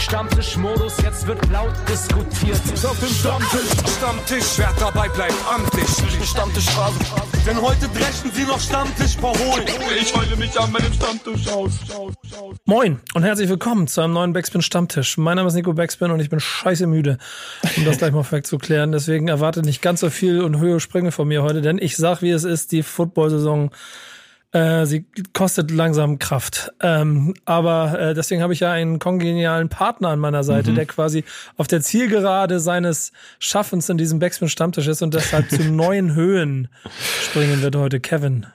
Stammtischmodus, jetzt wird laut diskutiert. Auf dem Stammtisch, Stammtisch, wer dabei bleibt, amtlich. Stammtisch Phase. Denn heute dreschen sie noch Stammtisch verholen. Ich heule mich an meinem Stammtisch aus. Moin und herzlich willkommen zu einem neuen Backspin Stammtisch. Mein Name ist Nico Backspin und ich bin scheiße müde, um das gleich mal vorweg zu klären. Deswegen erwartet nicht ganz so viel und Höhe Sprünge von mir heute, denn ich sag, wie es ist, die Football-Saison äh, sie kostet langsam Kraft. Ähm, aber äh, deswegen habe ich ja einen kongenialen Partner an meiner Seite, mhm. der quasi auf der Zielgerade seines Schaffens in diesem Backspin-Stammtisch ist und deshalb zu neuen Höhen springen wird heute. Kevin.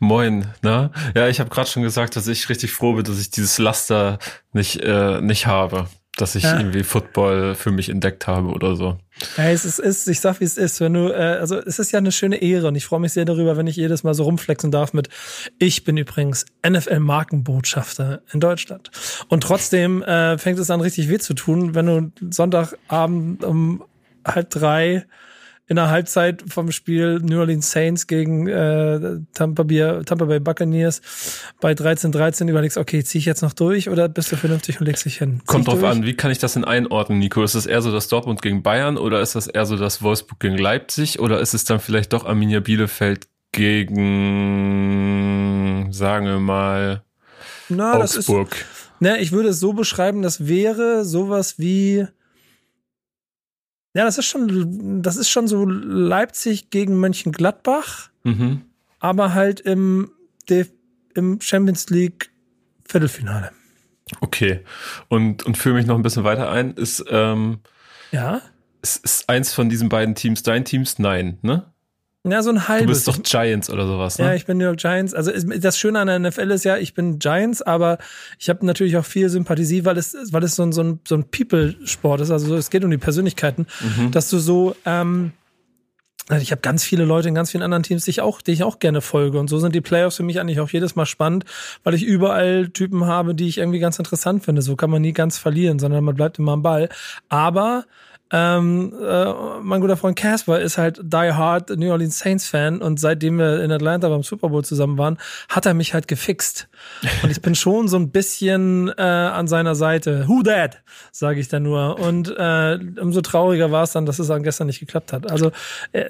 Moin, na? Ja, ich habe gerade schon gesagt, dass ich richtig froh bin, dass ich dieses Laster nicht, äh, nicht habe dass ich ja. irgendwie Football für mich entdeckt habe oder so. Ja, es ist, ist ich sag wie es ist, wenn du, äh, also es ist ja eine schöne Ehre und ich freue mich sehr darüber, wenn ich jedes Mal so rumflexen darf mit, ich bin übrigens NFL-Markenbotschafter in Deutschland. Und trotzdem äh, fängt es an richtig weh zu tun, wenn du Sonntagabend um halb drei in der Halbzeit vom Spiel New Orleans Saints gegen äh, Tampa, Bay, Tampa Bay Buccaneers bei 13-13 überlegst, okay, ziehe ich jetzt noch durch oder bist du vernünftig und legst dich hin? Kommt drauf durch? an, wie kann ich das denn einordnen, Nico? Ist das eher so das Dortmund gegen Bayern oder ist das eher so das Wolfsburg gegen Leipzig oder ist es dann vielleicht doch Arminia Bielefeld gegen, sagen wir mal, Na, Augsburg? Das ist, na, ich würde es so beschreiben, das wäre sowas wie ja, das ist schon, das ist schon so Leipzig gegen Mönchengladbach, mhm. aber halt im, im Champions League Viertelfinale. Okay. Und, und führe mich noch ein bisschen weiter ein. Ist, ähm, ja? Ist, ist eins von diesen beiden Teams dein Teams? Nein, ne? Ja, so ein halbes. Du bist doch Giants oder sowas, ne? Ja, ich bin New York Giants. Also das Schöne an der NFL ist ja, ich bin Giants, aber ich habe natürlich auch viel Sympathie, weil es, weil es so ein, so ein, so ein People-Sport ist. Also es geht um die Persönlichkeiten, mhm. dass du so, ähm, also ich habe ganz viele Leute in ganz vielen anderen Teams, die ich auch, die ich auch gerne folge. Und so sind die Playoffs für mich eigentlich auch jedes Mal spannend, weil ich überall Typen habe, die ich irgendwie ganz interessant finde. So kann man nie ganz verlieren, sondern man bleibt immer am Ball. Aber ähm, äh, mein guter Freund Casper ist halt die hard New Orleans Saints Fan und seitdem wir in Atlanta beim Super Bowl zusammen waren, hat er mich halt gefixt. Und ich bin schon so ein bisschen äh, an seiner Seite. Who that? Sage ich dann nur. Und äh, umso trauriger war es dann, dass es dann gestern nicht geklappt hat. Also äh,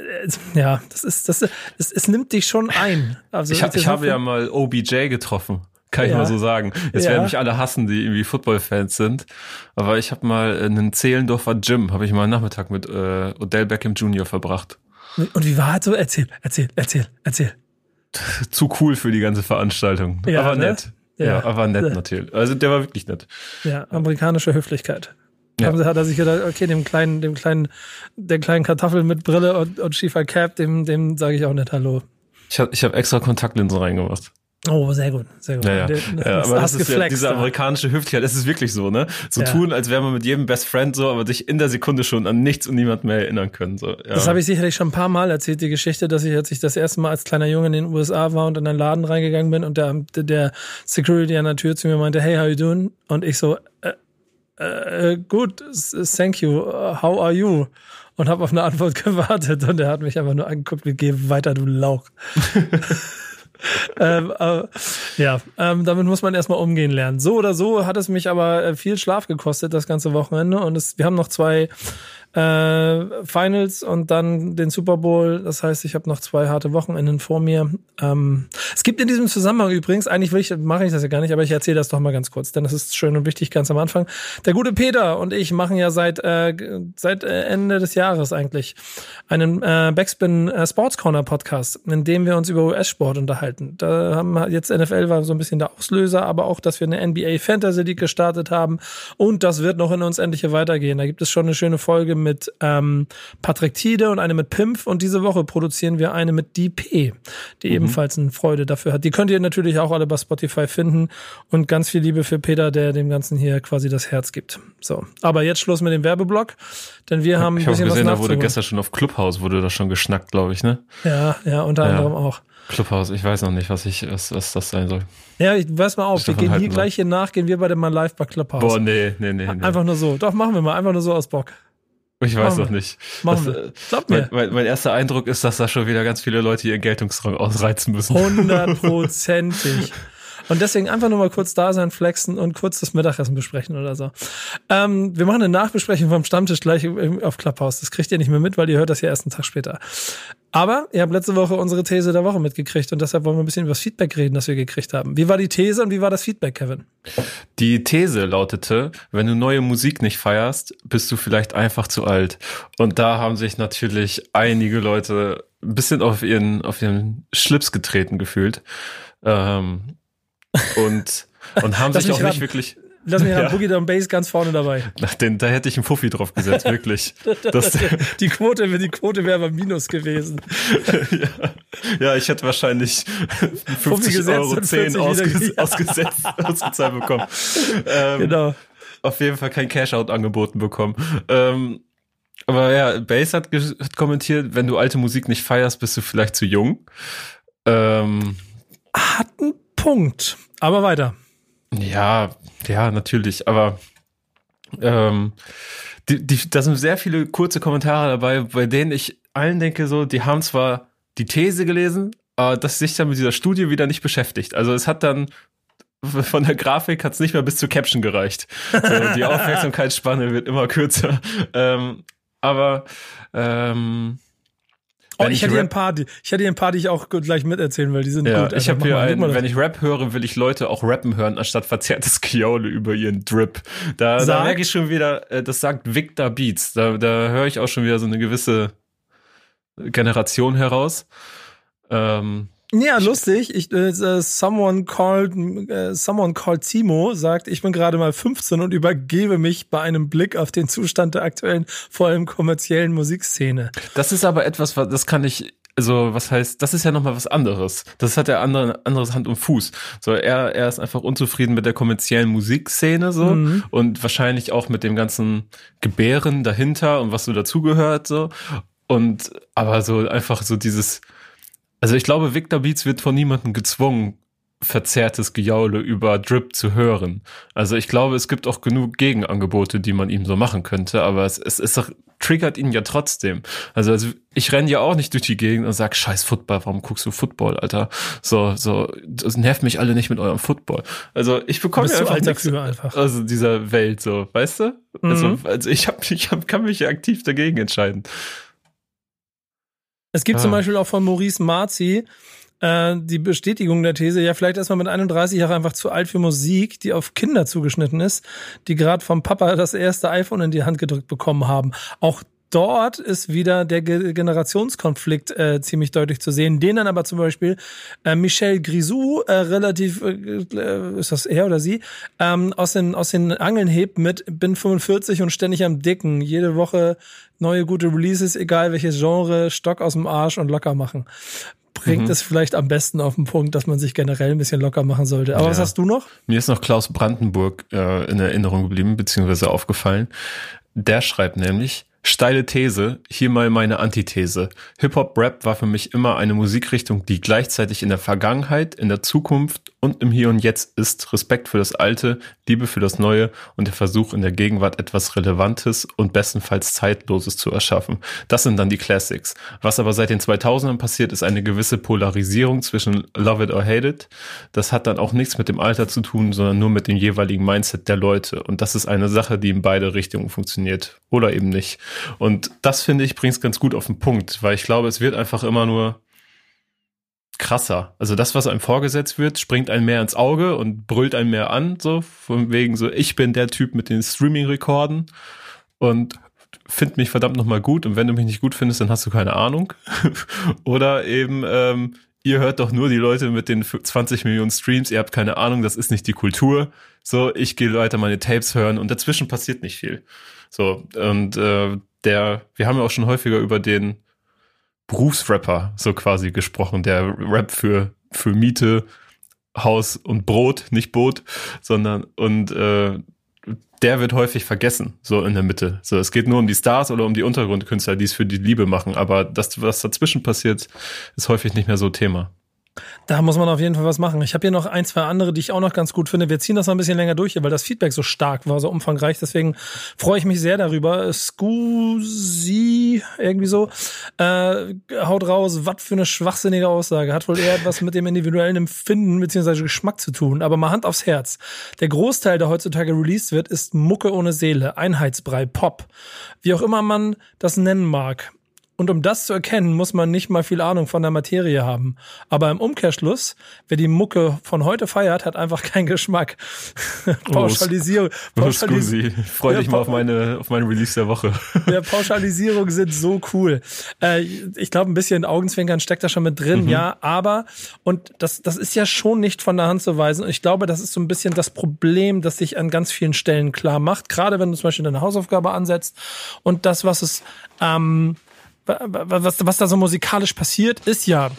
ja, das ist das, es, es nimmt dich schon ein. Also ich, ich habe ja mal OBJ getroffen. Kann ich ja. mal so sagen. Jetzt ja. werden mich alle hassen, die irgendwie Football-Fans sind. Aber ich habe mal einen Zehlendorfer Gym, habe ich mal einen Nachmittag mit äh, Odell Beckham Jr. verbracht. Und wie war es so? Erzähl, erzähl, erzähl, erzähl. Zu cool für die ganze Veranstaltung. Ja, aber ne? nett. Ja, ja, aber nett natürlich. Also der war wirklich nett. Ja, amerikanische Höflichkeit. Ja. Hat er sich gedacht, okay, dem kleinen, dem kleinen, der kleinen Kartoffel mit Brille und, und schiefer Cap, dem, dem sage ich auch nicht Hallo. Ich habe ich hab extra Kontaktlinsen reingemacht. Oh, sehr gut, sehr gut. Ja, ja. Das, ja aber das ist ja diese amerikanische Höflichkeit, das ist wirklich so, ne? So tun, als wäre man mit jedem Best Friend so, aber sich in der Sekunde schon an nichts und niemand mehr erinnern können. So. Das habe ich sicherlich schon ein paar Mal erzählt, die Geschichte, dass ich, als ich das erste Mal als kleiner Junge in den USA war und in einen Laden reingegangen bin und der, der Security an der Tür zu mir meinte, hey, how you doing? Und ich so, äh, äh, gut, thank you, how are you? Und habe auf eine Antwort gewartet und er hat mich einfach nur angeguckt, wie geh weiter, du Lauch. ähm, äh, ja, ähm, damit muss man erstmal umgehen lernen. So oder so hat es mich aber äh, viel Schlaf gekostet, das ganze Wochenende. Und es, wir haben noch zwei äh, Finals und dann den Super Bowl. Das heißt, ich habe noch zwei harte Wochenenden vor mir. Ähm, es gibt in diesem Zusammenhang übrigens, eigentlich will ich, mache ich das ja gar nicht, aber ich erzähle das doch mal ganz kurz, denn das ist schön und wichtig ganz am Anfang. Der gute Peter und ich machen ja seit äh, seit äh, Ende des Jahres eigentlich einen äh, Backspin äh, Sports Corner Podcast, in dem wir uns über US-Sport unterhalten. Da haben jetzt NFL war so ein bisschen der Auslöser, aber auch, dass wir eine NBA Fantasy League gestartet haben und das wird noch in uns endlich weitergehen. Da gibt es schon eine schöne Folge mit mit ähm, Patrick Tiede und eine mit Pimpf und diese Woche produzieren wir eine mit DP, die mhm. ebenfalls eine Freude dafür hat. Die könnt ihr natürlich auch alle bei Spotify finden und ganz viel Liebe für Peter, der dem Ganzen hier quasi das Herz gibt. So, aber jetzt Schluss mit dem Werbeblock, denn wir haben ich ein bisschen gesehen, was da wurde gestern schon auf Clubhouse wurde da schon geschnackt, glaube ich, ne? Ja, ja, unter ja. anderem auch. Clubhouse, ich weiß noch nicht, was ich, was, was das sein soll. Ja, ich weiß mal auf, wir gehen hier gleich hier nach, gehen wir beide mal live bei Clubhouse. Boah, nee, nee, nee, nee. Einfach nur so. Doch, machen wir mal, einfach nur so aus Bock. Ich weiß noch nicht. Machen das, wir. Glaub mir. Mein, mein, erster Eindruck ist, dass da schon wieder ganz viele Leute ihren Geltungsrang ausreizen müssen. Hundertprozentig. Und deswegen einfach nur mal kurz da sein, flexen und kurz das Mittagessen besprechen oder so. Ähm, wir machen eine Nachbesprechung vom Stammtisch gleich auf Clubhouse. Das kriegt ihr nicht mehr mit, weil ihr hört das ja erst einen Tag später. Aber ihr habt letzte Woche unsere These der Woche mitgekriegt und deshalb wollen wir ein bisschen über das Feedback reden, das wir gekriegt haben. Wie war die These und wie war das Feedback, Kevin? Die These lautete, wenn du neue Musik nicht feierst, bist du vielleicht einfach zu alt. Und da haben sich natürlich einige Leute ein bisschen auf ihren, auf ihren Schlips getreten gefühlt. Ähm, und, und haben sich auch nicht wirklich Lass mich ja. Boogie Down Bass ganz vorne dabei. Nach den, da hätte ich einen Fuffi drauf gesetzt, wirklich. das, die Quote, die Quote wäre aber Minus gewesen. ja. ja, ich hätte wahrscheinlich 50 Euro 10 ausges ausgesetzt, ausgezahlt bekommen. Ähm, genau. Auf jeden Fall kein Cash-Out angeboten bekommen. Ähm, aber ja, Bass hat, hat, kommentiert, wenn du alte Musik nicht feierst, bist du vielleicht zu jung. Ähm, hat einen Punkt. Aber weiter. Ja, ja, natürlich, aber ähm, die, die, da sind sehr viele kurze Kommentare dabei, bei denen ich allen denke, so, die haben zwar die These gelesen, aber das sich dann mit dieser Studie wieder nicht beschäftigt. Also es hat dann von der Grafik hat es nicht mehr bis zur Caption gereicht. So, die Aufmerksamkeitsspanne wird immer kürzer. Ähm, aber ähm, Oh, ich, ich hätte hier ein paar, die, ich hätte hier ein paar, die ich auch gleich miterzählen will. Die sind ja, gut. Ich habe hier einen, wenn ich Rap höre, will ich Leute auch rappen hören, anstatt verzerrtes Kiole über ihren Drip. Da, da merke ich schon wieder, äh, das sagt Victor Beats. Da, da höre ich auch schon wieder so eine gewisse Generation heraus. Ähm, ja, lustig. Ich, äh, someone called, äh, someone called Timo sagt, ich bin gerade mal 15 und übergebe mich bei einem Blick auf den Zustand der aktuellen, vor allem kommerziellen Musikszene. Das ist aber etwas, was das kann ich also was heißt, das ist ja nochmal was anderes. Das hat ja andere, anderes Hand und Fuß. So, er, er ist einfach unzufrieden mit der kommerziellen Musikszene so mhm. und wahrscheinlich auch mit dem ganzen Gebären dahinter und was so dazugehört so. Und aber so einfach so dieses, also ich glaube, Victor Beats wird von niemandem gezwungen, verzerrtes Gejaule über Drip zu hören. Also ich glaube, es gibt auch genug Gegenangebote, die man ihm so machen könnte, aber es, es, es triggert ihn ja trotzdem. Also, also ich renne ja auch nicht durch die Gegend und sag, scheiß Football, warum guckst du Football, Alter? So, so, das nervt mich alle nicht mit eurem Football. Also ich bekomme ja einfach nichts einfach. also dieser Welt, so, weißt du? Also, mhm. Also, also ich hab, ich hab, kann mich ja aktiv dagegen entscheiden. Es gibt ah. zum Beispiel auch von Maurice Marzi äh, die Bestätigung der These, ja, vielleicht ist man mit 31 Jahren einfach zu alt für Musik, die auf Kinder zugeschnitten ist, die gerade vom Papa das erste iPhone in die Hand gedrückt bekommen haben. Auch dort ist wieder der Ge Generationskonflikt äh, ziemlich deutlich zu sehen, den dann aber zum Beispiel äh, Michel Grisou äh, relativ, äh, äh, ist das er oder sie, ähm, aus, den, aus den Angeln hebt mit bin 45 und ständig am Dicken, jede Woche neue gute Releases, egal welches Genre, Stock aus dem Arsch und locker machen bringt mhm. es vielleicht am besten auf den Punkt, dass man sich generell ein bisschen locker machen sollte. Aber ja. was hast du noch? Mir ist noch Klaus Brandenburg äh, in Erinnerung geblieben, beziehungsweise aufgefallen. Der schreibt nämlich, Steile These, hier mal meine Antithese. Hip-Hop-Rap war für mich immer eine Musikrichtung, die gleichzeitig in der Vergangenheit, in der Zukunft und im Hier und Jetzt ist. Respekt für das Alte, Liebe für das Neue und der Versuch in der Gegenwart etwas Relevantes und bestenfalls Zeitloses zu erschaffen. Das sind dann die Classics. Was aber seit den 2000ern passiert, ist eine gewisse Polarisierung zwischen Love It or Hate It. Das hat dann auch nichts mit dem Alter zu tun, sondern nur mit dem jeweiligen Mindset der Leute. Und das ist eine Sache, die in beide Richtungen funktioniert. Oder eben nicht. Und das finde ich bringt es ganz gut auf den Punkt, weil ich glaube, es wird einfach immer nur krasser. Also das, was einem vorgesetzt wird, springt einem mehr ins Auge und brüllt einem mehr an, so von wegen so, ich bin der Typ mit den Streaming-Rekorden und find mich verdammt nochmal gut und wenn du mich nicht gut findest, dann hast du keine Ahnung. Oder eben, ähm, ihr hört doch nur die Leute mit den 20 Millionen Streams, ihr habt keine Ahnung, das ist nicht die Kultur. So, ich gehe weiter meine Tapes hören und dazwischen passiert nicht viel. So, und äh, der, wir haben ja auch schon häufiger über den Berufsrapper so quasi gesprochen, der Rap für, für Miete, Haus und Brot, nicht Boot, sondern und äh, der wird häufig vergessen, so in der Mitte. So, es geht nur um die Stars oder um die Untergrundkünstler, die es für die Liebe machen, aber das, was dazwischen passiert, ist häufig nicht mehr so Thema. Da muss man auf jeden Fall was machen. Ich habe hier noch ein, zwei andere, die ich auch noch ganz gut finde. Wir ziehen das noch ein bisschen länger durch, weil das Feedback so stark war, so umfangreich. Deswegen freue ich mich sehr darüber. Scusi, irgendwie so. Äh, haut raus, was für eine schwachsinnige Aussage. Hat wohl eher etwas mit dem individuellen Empfinden bzw. Geschmack zu tun. Aber mal Hand aufs Herz. Der Großteil, der heutzutage released wird, ist Mucke ohne Seele, Einheitsbrei, Pop. Wie auch immer man das nennen mag. Und um das zu erkennen, muss man nicht mal viel Ahnung von der Materie haben. Aber im Umkehrschluss, wer die Mucke von heute feiert, hat einfach keinen Geschmack. Pauschalisierung. Oh, Pauschalisierung. Freu dich ja, mal auf meine, auf meinen Release der Woche. Ja, Pauschalisierung sind so cool. Äh, ich glaube, ein bisschen Augenzwinkern steckt da schon mit drin, mhm. ja. Aber, und das, das ist ja schon nicht von der Hand zu weisen. Und ich glaube, das ist so ein bisschen das Problem, das sich an ganz vielen Stellen klar macht. Gerade wenn du zum Beispiel deine Hausaufgabe ansetzt und das, was es, ähm, was, was da so musikalisch passiert, ist ja,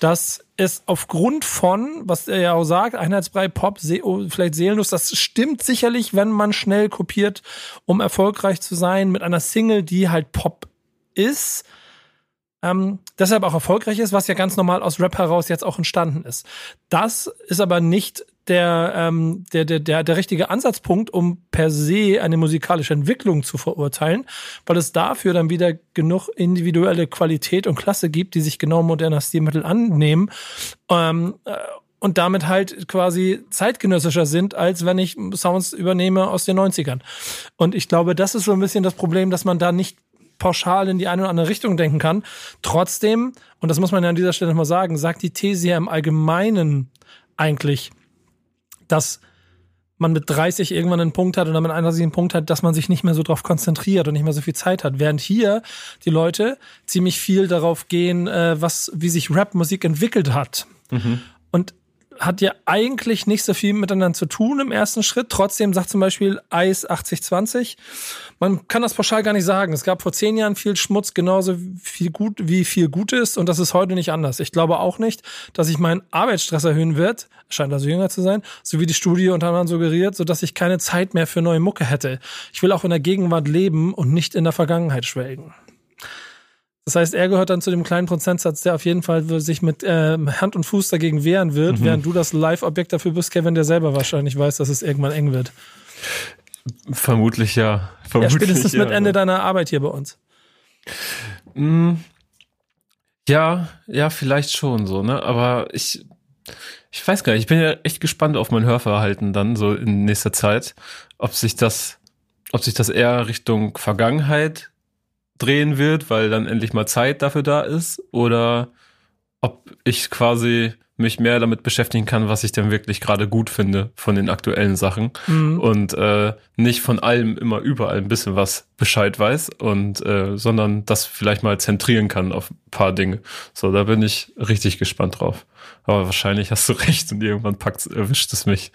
dass es aufgrund von, was er ja auch sagt, Einheitsbrei, Pop, See, oh, vielleicht seelenlos, das stimmt sicherlich, wenn man schnell kopiert, um erfolgreich zu sein, mit einer Single, die halt Pop ist, ähm, deshalb auch erfolgreich ist, was ja ganz normal aus Rap heraus jetzt auch entstanden ist. Das ist aber nicht der, ähm, der, der, der, der richtige Ansatzpunkt, um per se eine musikalische Entwicklung zu verurteilen, weil es dafür dann wieder genug individuelle Qualität und Klasse gibt, die sich genau moderner Stilmittel annehmen. Ähm, äh, und damit halt quasi zeitgenössischer sind, als wenn ich Sounds übernehme aus den 90ern. Und ich glaube, das ist so ein bisschen das Problem, dass man da nicht pauschal in die eine oder andere Richtung denken kann. Trotzdem, und das muss man ja an dieser Stelle mal sagen, sagt die These ja im Allgemeinen eigentlich, dass man mit 30 irgendwann einen Punkt hat oder mit 31 einen Punkt hat, dass man sich nicht mehr so drauf konzentriert und nicht mehr so viel Zeit hat. Während hier die Leute ziemlich viel darauf gehen, äh, was, wie sich Rap-Musik entwickelt hat. Mhm. Und hat ja eigentlich nicht so viel miteinander zu tun im ersten Schritt. Trotzdem sagt zum Beispiel Eis 8020, man kann das pauschal gar nicht sagen. Es gab vor zehn Jahren viel Schmutz, genauso viel gut wie viel Gutes und das ist heute nicht anders. Ich glaube auch nicht, dass sich mein Arbeitsstress erhöhen wird, scheint also jünger zu sein, so wie die Studie unter anderem suggeriert, sodass ich keine Zeit mehr für neue Mucke hätte. Ich will auch in der Gegenwart leben und nicht in der Vergangenheit schwelgen. Das heißt, er gehört dann zu dem kleinen Prozentsatz, der auf jeden Fall sich mit äh, Hand und Fuß dagegen wehren wird, mhm. während du das Live-Objekt dafür bist, Kevin, der selber wahrscheinlich weiß, dass es irgendwann eng wird. Vermutlich ja. Vermutlich, ja, spätestens ja, mit Ende deiner Arbeit hier bei uns. Mm, ja, ja, vielleicht schon so, ne? Aber ich, ich weiß gar nicht, ich bin ja echt gespannt auf mein Hörverhalten dann so in nächster Zeit, ob sich das, ob sich das eher Richtung Vergangenheit drehen wird, weil dann endlich mal Zeit dafür da ist, oder ob ich quasi mich mehr damit beschäftigen kann, was ich denn wirklich gerade gut finde von den aktuellen Sachen mhm. und äh, nicht von allem immer überall ein bisschen was Bescheid weiß und äh, sondern das vielleicht mal zentrieren kann auf ein paar Dinge. So, da bin ich richtig gespannt drauf. Aber wahrscheinlich hast du recht und irgendwann packt erwischt es mich.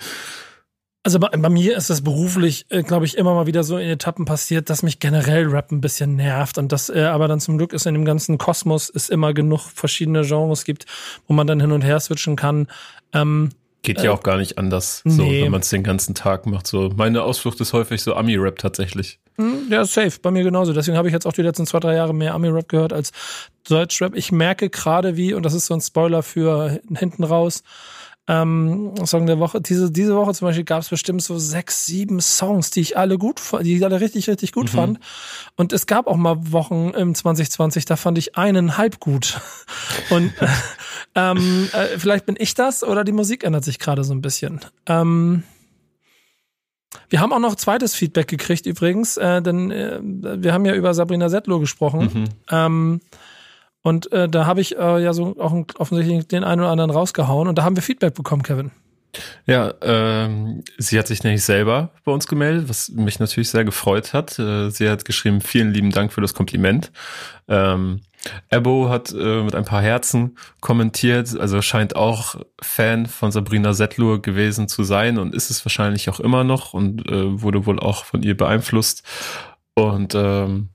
Also bei, bei, mir ist es beruflich, äh, glaube ich, immer mal wieder so in Etappen passiert, dass mich generell Rap ein bisschen nervt und das äh, aber dann zum Glück ist in dem ganzen Kosmos es immer genug verschiedene Genres gibt, wo man dann hin und her switchen kann. Ähm, Geht ja äh, auch gar nicht anders, so, nee. wenn man es den ganzen Tag macht. So meine Ausflucht ist häufig so Ami-Rap tatsächlich. Hm, ja, safe. Bei mir genauso. Deswegen habe ich jetzt auch die letzten zwei, drei Jahre mehr Ami-Rap gehört als Deutsch-Rap. Ich merke gerade wie, und das ist so ein Spoiler für hinten raus, ähm, Song der Woche. Diese, diese Woche zum Beispiel gab es bestimmt so sechs, sieben Songs, die ich alle gut, die ich alle richtig, richtig gut mhm. fand. Und es gab auch mal Wochen im 2020, da fand ich einen halb gut. Und ähm, äh, vielleicht bin ich das oder die Musik ändert sich gerade so ein bisschen. Ähm, wir haben auch noch zweites Feedback gekriegt übrigens, äh, denn äh, wir haben ja über Sabrina Settler gesprochen. Mhm. Ähm, und äh, da habe ich äh, ja so auch offensichtlich den einen oder anderen rausgehauen und da haben wir Feedback bekommen, Kevin. Ja, ähm, sie hat sich nämlich selber bei uns gemeldet, was mich natürlich sehr gefreut hat. Äh, sie hat geschrieben, vielen lieben Dank für das Kompliment. Ähm, Ebo hat äh, mit ein paar Herzen kommentiert, also scheint auch Fan von Sabrina Settlur gewesen zu sein und ist es wahrscheinlich auch immer noch und äh, wurde wohl auch von ihr beeinflusst. Und ähm,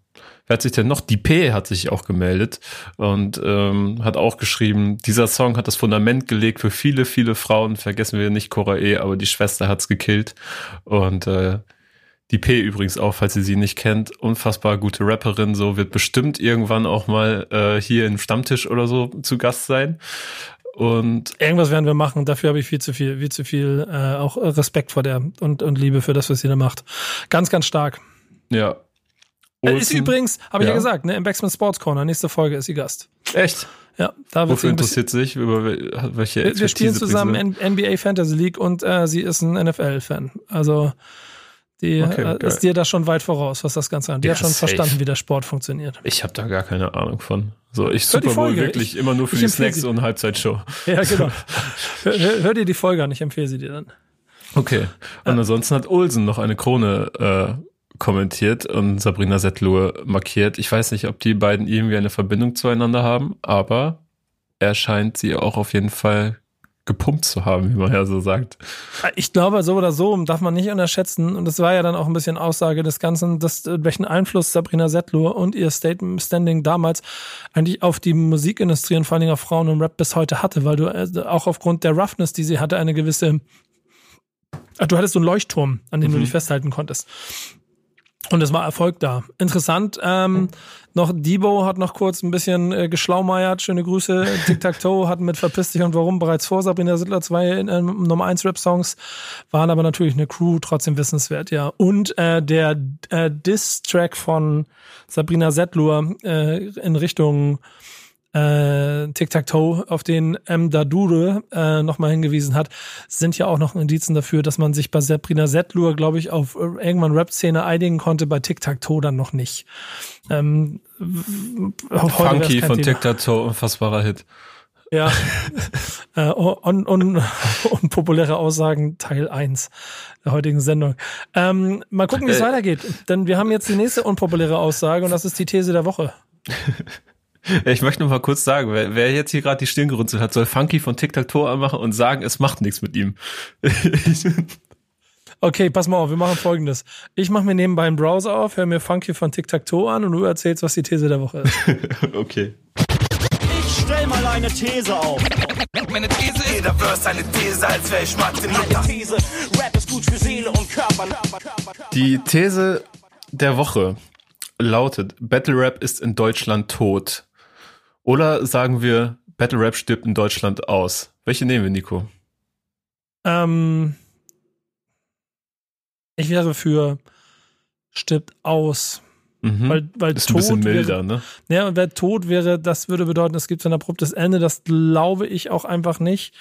Wer hat sich denn noch? Die P hat sich auch gemeldet und ähm, hat auch geschrieben, dieser Song hat das Fundament gelegt für viele, viele Frauen. Vergessen wir nicht Cora E, aber die Schwester hat's gekillt. Und äh, die P übrigens auch, falls ihr sie nicht kennt, unfassbar gute Rapperin, so wird bestimmt irgendwann auch mal äh, hier im Stammtisch oder so zu Gast sein. Und irgendwas werden wir machen. Dafür habe ich viel zu viel, viel zu viel äh, auch Respekt vor der und, und Liebe für das, was sie da macht. Ganz, ganz stark. Ja. Olsen, ist übrigens, habe ich ja. ja gesagt, ne, im Backspin Sports Corner, nächste Folge ist sie Gast. Echt? Ja, da Wofür interessiert sich? Über welche Wir, wir spielen zusammen NBA Fantasy League und äh, sie ist ein NFL-Fan. Also die okay, äh, ist dir da schon weit voraus, was das Ganze angeht. Die ja, hat schon safe. verstanden, wie der Sport funktioniert. Ich habe da gar keine Ahnung von. So, ich Super Bowl wirklich ich, immer nur für die Snacks sie. und Halbzeitshow. Ja, genau. hör, hör, dir die Folge an, ich empfehle sie dir dann. Okay. Und ansonsten hat Olsen noch eine Krone äh, kommentiert und Sabrina Settler markiert. Ich weiß nicht, ob die beiden irgendwie eine Verbindung zueinander haben, aber er scheint sie auch auf jeden Fall gepumpt zu haben, wie man ja so sagt. Ich glaube, so oder so darf man nicht unterschätzen. Und das war ja dann auch ein bisschen Aussage des Ganzen, dass, welchen Einfluss Sabrina Settler und ihr Standing damals eigentlich auf die Musikindustrie und vor allen Dingen auf Frauen und Rap bis heute hatte, weil du äh, auch aufgrund der Roughness, die sie hatte, eine gewisse, du hattest so einen Leuchtturm, an dem mhm. du dich festhalten konntest. Und es war Erfolg da. Interessant. Ähm, noch Debo hat noch kurz ein bisschen äh, geschlaumeiert. Schöne Grüße. Tic-Tac-Toe hat mit Verpiss dich und Warum bereits vor Sabrina Sittler zwei äh, Nummer 1 Rap-Songs. Waren aber natürlich eine Crew, trotzdem wissenswert, ja. Und äh, der äh, Diss-Track von Sabrina Settler äh, in Richtung äh, Tic-Tac-Toe, auf den M. Dadure äh, nochmal hingewiesen hat, sind ja auch noch Indizen dafür, dass man sich bei Sabrina Settlur, glaube ich, auf äh, irgendwann Rap-Szene einigen konnte, bei Tic-Tac-Toe dann noch nicht. Ähm, Funky von Tic-Tac-Toe, unfassbarer Hit. Ja. äh, und, und, und populäre Aussagen Teil 1 der heutigen Sendung. Ähm, mal gucken, wie es äh, weitergeht. Denn wir haben jetzt die nächste unpopuläre Aussage und das ist die These der Woche. Ich möchte noch mal kurz sagen, wer, wer jetzt hier gerade die Stirn gerunzelt hat, soll Funky von Tic-Tac-Toe anmachen und sagen, es macht nichts mit ihm. okay, pass mal auf, wir machen folgendes. Ich mache mir nebenbei einen Browser auf, höre mir Funky von Tic-Tac-Toe an und du erzählst, was die These der Woche ist. okay. Ich stell mal eine These auf. Meine These ist, jeder Verse eine These, als wäre ich Martin Luther. These, Rap ist gut für Seele und Körper. Die These der Woche lautet, Battle Rap ist in Deutschland tot. Oder sagen wir, Battle Rap stirbt in Deutschland aus? Welche nehmen wir, Nico? Ähm, ich wäre für stirbt aus. Mhm. Weil, weil ist tot ein bisschen milder, wäre, ne? Ja, und wer tot wäre, das würde bedeuten, es gibt so ein abruptes Ende. Das glaube ich auch einfach nicht.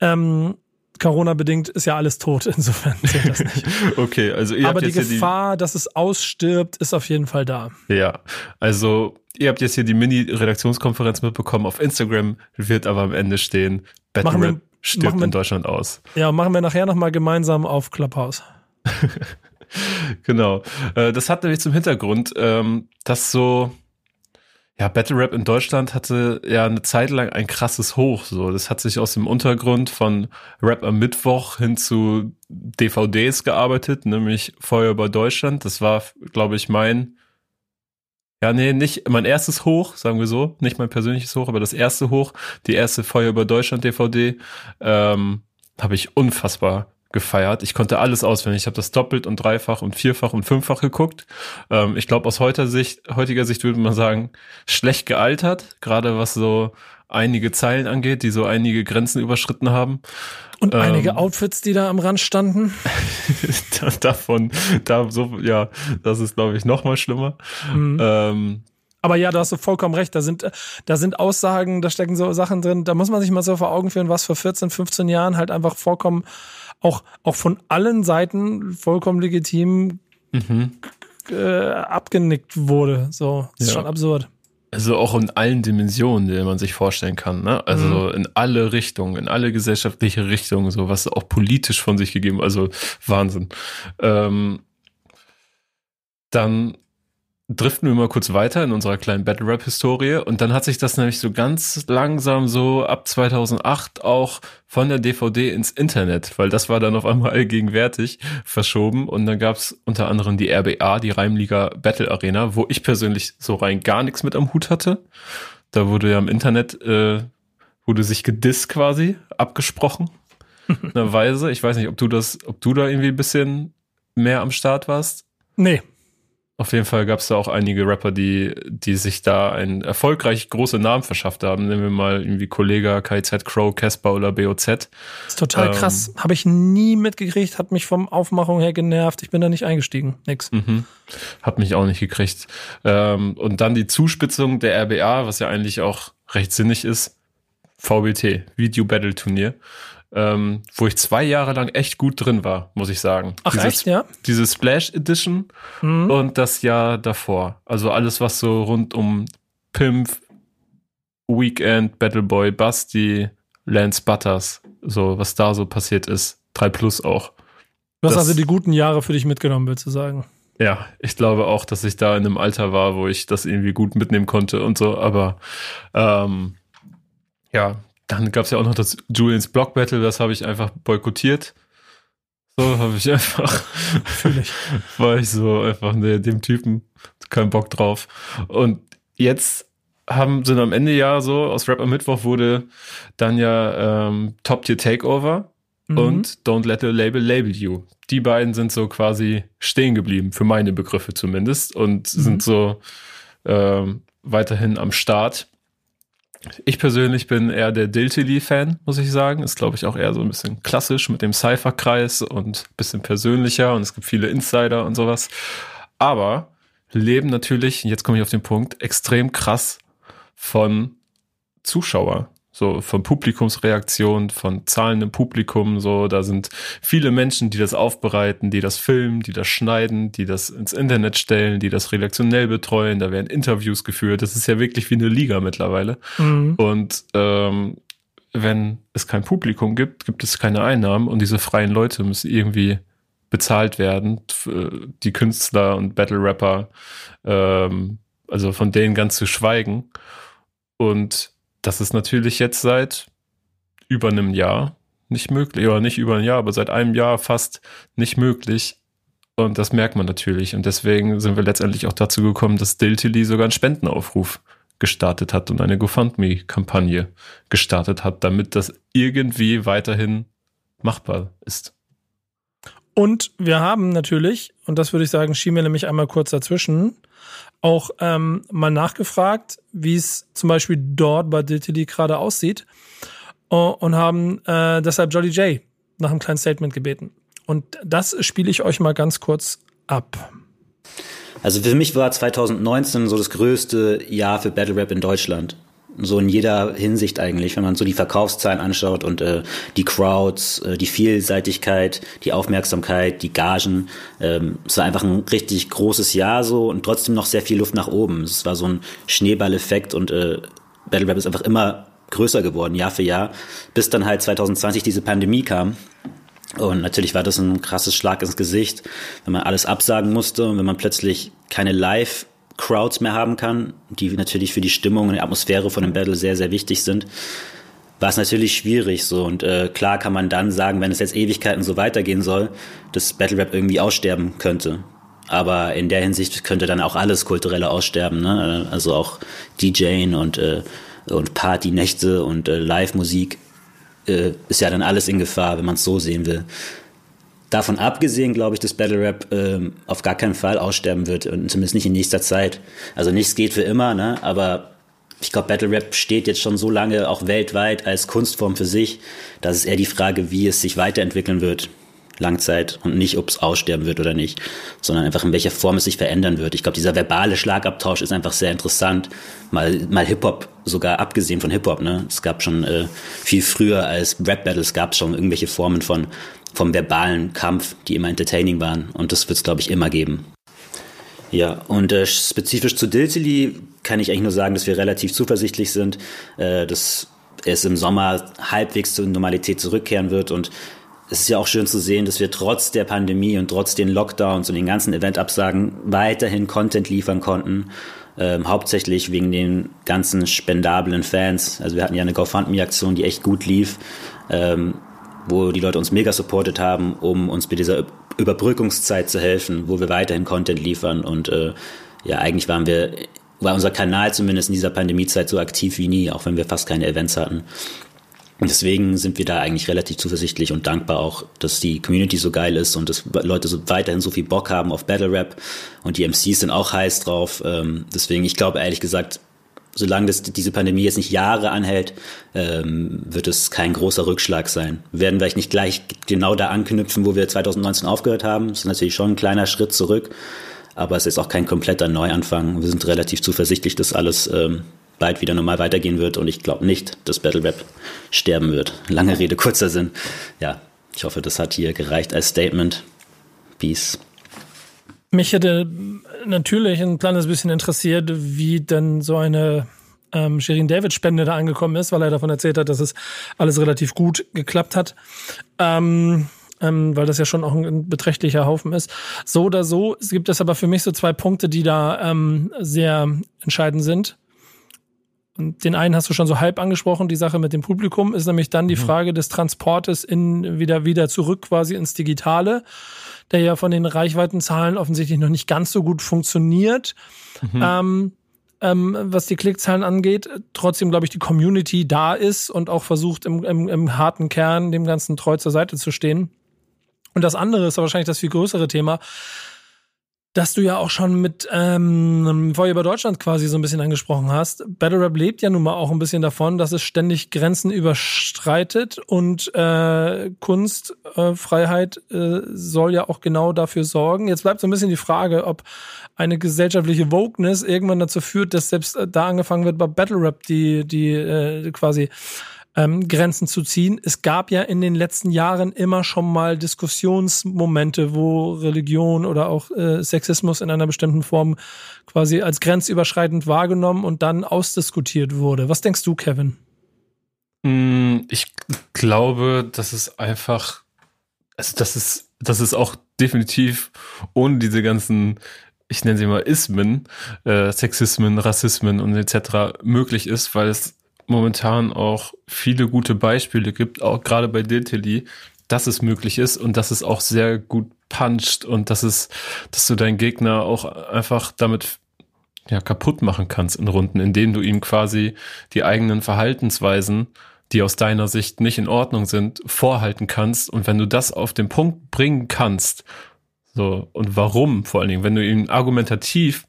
Ähm, Corona-bedingt ist ja alles tot, insofern zählt das nicht. okay, also ihr Aber habt die jetzt Gefahr, die... dass es ausstirbt, ist auf jeden Fall da. Ja, also ihr habt jetzt hier die Mini-Redaktionskonferenz mitbekommen. Auf Instagram wird aber am Ende stehen, Battle stirbt wir, in Deutschland aus. Ja, machen wir nachher nochmal gemeinsam auf Clubhouse. genau. Äh, das hat nämlich zum Hintergrund, ähm, dass so ja, Battle Rap in Deutschland hatte ja eine Zeit lang ein krasses Hoch. So, das hat sich aus dem Untergrund von Rap am Mittwoch hin zu DVDs gearbeitet, nämlich Feuer über Deutschland. Das war, glaube ich, mein, ja, nee, nicht mein erstes Hoch, sagen wir so, nicht mein persönliches Hoch, aber das erste Hoch, die erste Feuer über Deutschland DVD, ähm, habe ich unfassbar gefeiert. Ich konnte alles auswendig. Ich habe das doppelt und dreifach und vierfach und fünffach geguckt. Ähm, ich glaube, aus heutiger Sicht, heutiger Sicht würde man sagen, schlecht gealtert, gerade was so einige Zeilen angeht, die so einige Grenzen überschritten haben. Und ähm, einige Outfits, die da am Rand standen. davon, da so, ja, das ist, glaube ich, noch mal schlimmer. Mhm. Ähm, aber ja, da hast du vollkommen recht. Da sind, da sind Aussagen, da stecken so Sachen drin. Da muss man sich mal so vor Augen führen, was vor 14, 15 Jahren halt einfach vollkommen auch, auch von allen Seiten vollkommen legitim mhm. äh, abgenickt wurde. So, das ist ja. schon absurd. Also auch in allen Dimensionen, die man sich vorstellen kann, ne? Also mhm. in alle Richtungen, in alle gesellschaftliche Richtungen, so was auch politisch von sich gegeben, also Wahnsinn. Ähm, dann driften wir mal kurz weiter in unserer kleinen Battle Rap Historie und dann hat sich das nämlich so ganz langsam so ab 2008 auch von der DVD ins Internet, weil das war dann auf einmal allgegenwärtig verschoben und dann gab's unter anderem die RBA, die Reimliga Battle Arena, wo ich persönlich so rein gar nichts mit am Hut hatte. Da wurde ja im Internet äh, wurde sich gedisst quasi abgesprochen. einer Weise. Ich weiß nicht, ob du das, ob du da irgendwie ein bisschen mehr am Start warst. Nee, Auf jeden Fall gab es da auch einige Rapper, die, die sich da einen erfolgreich große Namen verschafft haben. Nehmen wir mal irgendwie Kollega, KZ Crow, Casper oder BOZ. Das ist total ähm, krass. Habe ich nie mitgekriegt, hat mich vom Aufmachung her genervt. Ich bin da nicht eingestiegen. Nix. Mhm. Hat mich auch nicht gekriegt. Ähm, und dann die Zuspitzung der RBA, was ja eigentlich auch recht sinnig ist. VBT, Video Battle Turnier ähm, wo ich zwei Jahre lang echt gut drin war, muss ich sagen. Ach Dieses, echt, ja? Diese Splash Edition mhm. und das Jahr davor. Also alles, was so rund um Pimp, Weekend, Battleboy, Basti, Lance Butters, so was da so passiert ist. 3 Plus auch. Du hast das, also die guten Jahre für dich mitgenommen, willst du sagen? Ja, ich glaube auch, dass ich da in einem Alter war, wo ich das irgendwie gut mitnehmen konnte und so, aber ähm, ja, dann gab es ja auch noch das Julians Block Battle, das habe ich einfach boykottiert. So habe ich einfach, war ich so einfach ne, dem Typen keinen Bock drauf. Und jetzt haben sind am Ende ja so aus Rap am Mittwoch wurde dann ja ähm, Top Tier Takeover mhm. und Don't Let the Label Label You. Die beiden sind so quasi stehen geblieben für meine Begriffe zumindest und mhm. sind so ähm, weiterhin am Start. Ich persönlich bin eher der Diltily-Fan, muss ich sagen. Ist, glaube ich, auch eher so ein bisschen klassisch mit dem Cypher-Kreis und ein bisschen persönlicher und es gibt viele Insider und sowas. Aber leben natürlich, jetzt komme ich auf den Punkt, extrem krass von Zuschauer so von Publikumsreaktion, von zahlendem Publikum, so, da sind viele Menschen, die das aufbereiten, die das filmen, die das schneiden, die das ins Internet stellen, die das redaktionell betreuen, da werden Interviews geführt, das ist ja wirklich wie eine Liga mittlerweile. Mhm. Und ähm, wenn es kein Publikum gibt, gibt es keine Einnahmen und diese freien Leute müssen irgendwie bezahlt werden, die Künstler und Battle-Rapper, ähm, also von denen ganz zu schweigen. Und das ist natürlich jetzt seit über einem Jahr nicht möglich, oder nicht über ein Jahr, aber seit einem Jahr fast nicht möglich. Und das merkt man natürlich. Und deswegen sind wir letztendlich auch dazu gekommen, dass Diltily sogar einen Spendenaufruf gestartet hat und eine GoFundMe-Kampagne gestartet hat, damit das irgendwie weiterhin machbar ist. Und wir haben natürlich, und das würde ich sagen, schieben wir nämlich einmal kurz dazwischen, auch ähm, mal nachgefragt, wie es zum Beispiel dort bei Diltily gerade aussieht uh, und haben äh, deshalb Jolly J nach einem kleinen Statement gebeten. Und das spiele ich euch mal ganz kurz ab. Also für mich war 2019 so das größte Jahr für Battle Rap in Deutschland so in jeder Hinsicht eigentlich, wenn man so die Verkaufszahlen anschaut und äh, die Crowds, äh, die Vielseitigkeit, die Aufmerksamkeit, die Gagen. Ähm, es war einfach ein richtig großes Jahr so und trotzdem noch sehr viel Luft nach oben. Es war so ein Schneeballeffekt und äh, Battle Rap ist einfach immer größer geworden, Jahr für Jahr, bis dann halt 2020 diese Pandemie kam. Und natürlich war das ein krasses Schlag ins Gesicht, wenn man alles absagen musste und wenn man plötzlich keine Live Crowds mehr haben kann, die natürlich für die Stimmung und die Atmosphäre von einem Battle sehr, sehr wichtig sind, war es natürlich schwierig so. Und äh, klar kann man dann sagen, wenn es jetzt Ewigkeiten so weitergehen soll, dass Battle Rap irgendwie aussterben könnte. Aber in der Hinsicht könnte dann auch alles kulturelle aussterben, ne? Also auch DJing und, äh, und Partynächte und äh, Live-Musik äh, ist ja dann alles in Gefahr, wenn man es so sehen will. Davon abgesehen glaube ich, dass Battle Rap ähm, auf gar keinen Fall aussterben wird und zumindest nicht in nächster Zeit. Also nichts geht für immer, ne? Aber ich glaube, Battle Rap steht jetzt schon so lange auch weltweit als Kunstform für sich, dass es eher die Frage, wie es sich weiterentwickeln wird, Langzeit und nicht, ob es aussterben wird oder nicht, sondern einfach in welcher Form es sich verändern wird. Ich glaube, dieser verbale Schlagabtausch ist einfach sehr interessant. Mal, mal Hip-Hop, sogar abgesehen von Hip-Hop, ne? Es gab schon äh, viel früher als Rap-Battles gab es schon irgendwelche Formen von vom verbalen Kampf, die immer entertaining waren. Und das wird es, glaube ich, immer geben. Ja, und äh, spezifisch zu Diltily kann ich eigentlich nur sagen, dass wir relativ zuversichtlich sind, äh, dass es im Sommer halbwegs zur Normalität zurückkehren wird. Und es ist ja auch schön zu sehen, dass wir trotz der Pandemie und trotz den Lockdowns und den ganzen Eventabsagen weiterhin Content liefern konnten. Ähm, hauptsächlich wegen den ganzen spendablen Fans. Also wir hatten ja eine GoFundMe-Aktion, die echt gut lief. Ähm, wo die Leute uns mega supportet haben, um uns bei dieser Überbrückungszeit zu helfen, wo wir weiterhin Content liefern. Und äh, ja, eigentlich waren wir, war unser Kanal zumindest in dieser Pandemiezeit so aktiv wie nie, auch wenn wir fast keine Events hatten. Deswegen sind wir da eigentlich relativ zuversichtlich und dankbar auch, dass die Community so geil ist und dass Leute so weiterhin so viel Bock haben auf Battle Rap und die MCs sind auch heiß drauf. Ähm, deswegen, ich glaube ehrlich gesagt, solange das, diese Pandemie jetzt nicht Jahre anhält, ähm, wird es kein großer Rückschlag sein. Wir werden vielleicht nicht gleich genau da anknüpfen, wo wir 2019 aufgehört haben. Das ist natürlich schon ein kleiner Schritt zurück, aber es ist auch kein kompletter Neuanfang. Wir sind relativ zuversichtlich, dass alles ähm, bald wieder normal weitergehen wird und ich glaube nicht, dass Battle Rap sterben wird. Lange Rede, kurzer Sinn. Ja, ich hoffe, das hat hier gereicht als Statement. Peace. Mich hätte natürlich ein kleines bisschen interessiert, wie denn so eine ähm, Shirin David Spende da angekommen ist, weil er davon erzählt hat, dass es alles relativ gut geklappt hat. Ähm, ähm, weil das ja schon auch ein beträchtlicher Haufen ist. So oder so es gibt es aber für mich so zwei Punkte, die da ähm, sehr entscheidend sind. Und den einen hast du schon so halb angesprochen, die Sache mit dem Publikum ist nämlich dann die mhm. Frage des Transportes in wieder wieder zurück quasi ins Digitale der ja von den Reichweitenzahlen offensichtlich noch nicht ganz so gut funktioniert. Mhm. Ähm, ähm, was die Klickzahlen angeht, trotzdem, glaube ich, die Community da ist und auch versucht, im, im, im harten Kern dem Ganzen treu zur Seite zu stehen. Und das andere ist wahrscheinlich das viel größere Thema, dass du ja auch schon mit ähm, Feuer über Deutschland quasi so ein bisschen angesprochen hast. Battle Rap lebt ja nun mal auch ein bisschen davon, dass es ständig Grenzen überstreitet und äh, Kunstfreiheit äh, äh, soll ja auch genau dafür sorgen. Jetzt bleibt so ein bisschen die Frage, ob eine gesellschaftliche Wokeness irgendwann dazu führt, dass selbst äh, da angefangen wird bei Battle Rap die die äh, quasi ähm, Grenzen zu ziehen. Es gab ja in den letzten Jahren immer schon mal Diskussionsmomente, wo Religion oder auch äh, Sexismus in einer bestimmten Form quasi als grenzüberschreitend wahrgenommen und dann ausdiskutiert wurde. Was denkst du, Kevin? Mm, ich glaube, das ist einfach, also das ist, das ist auch definitiv ohne diese ganzen ich nenne sie mal Ismen, äh, Sexismen, Rassismen und etc. möglich ist, weil es momentan auch viele gute Beispiele gibt, auch gerade bei Diltily, dass es möglich ist und dass es auch sehr gut puncht und dass es, dass du deinen Gegner auch einfach damit ja, kaputt machen kannst in Runden, indem du ihm quasi die eigenen Verhaltensweisen, die aus deiner Sicht nicht in Ordnung sind, vorhalten kannst. Und wenn du das auf den Punkt bringen kannst, so, und warum vor allen Dingen, wenn du ihn argumentativ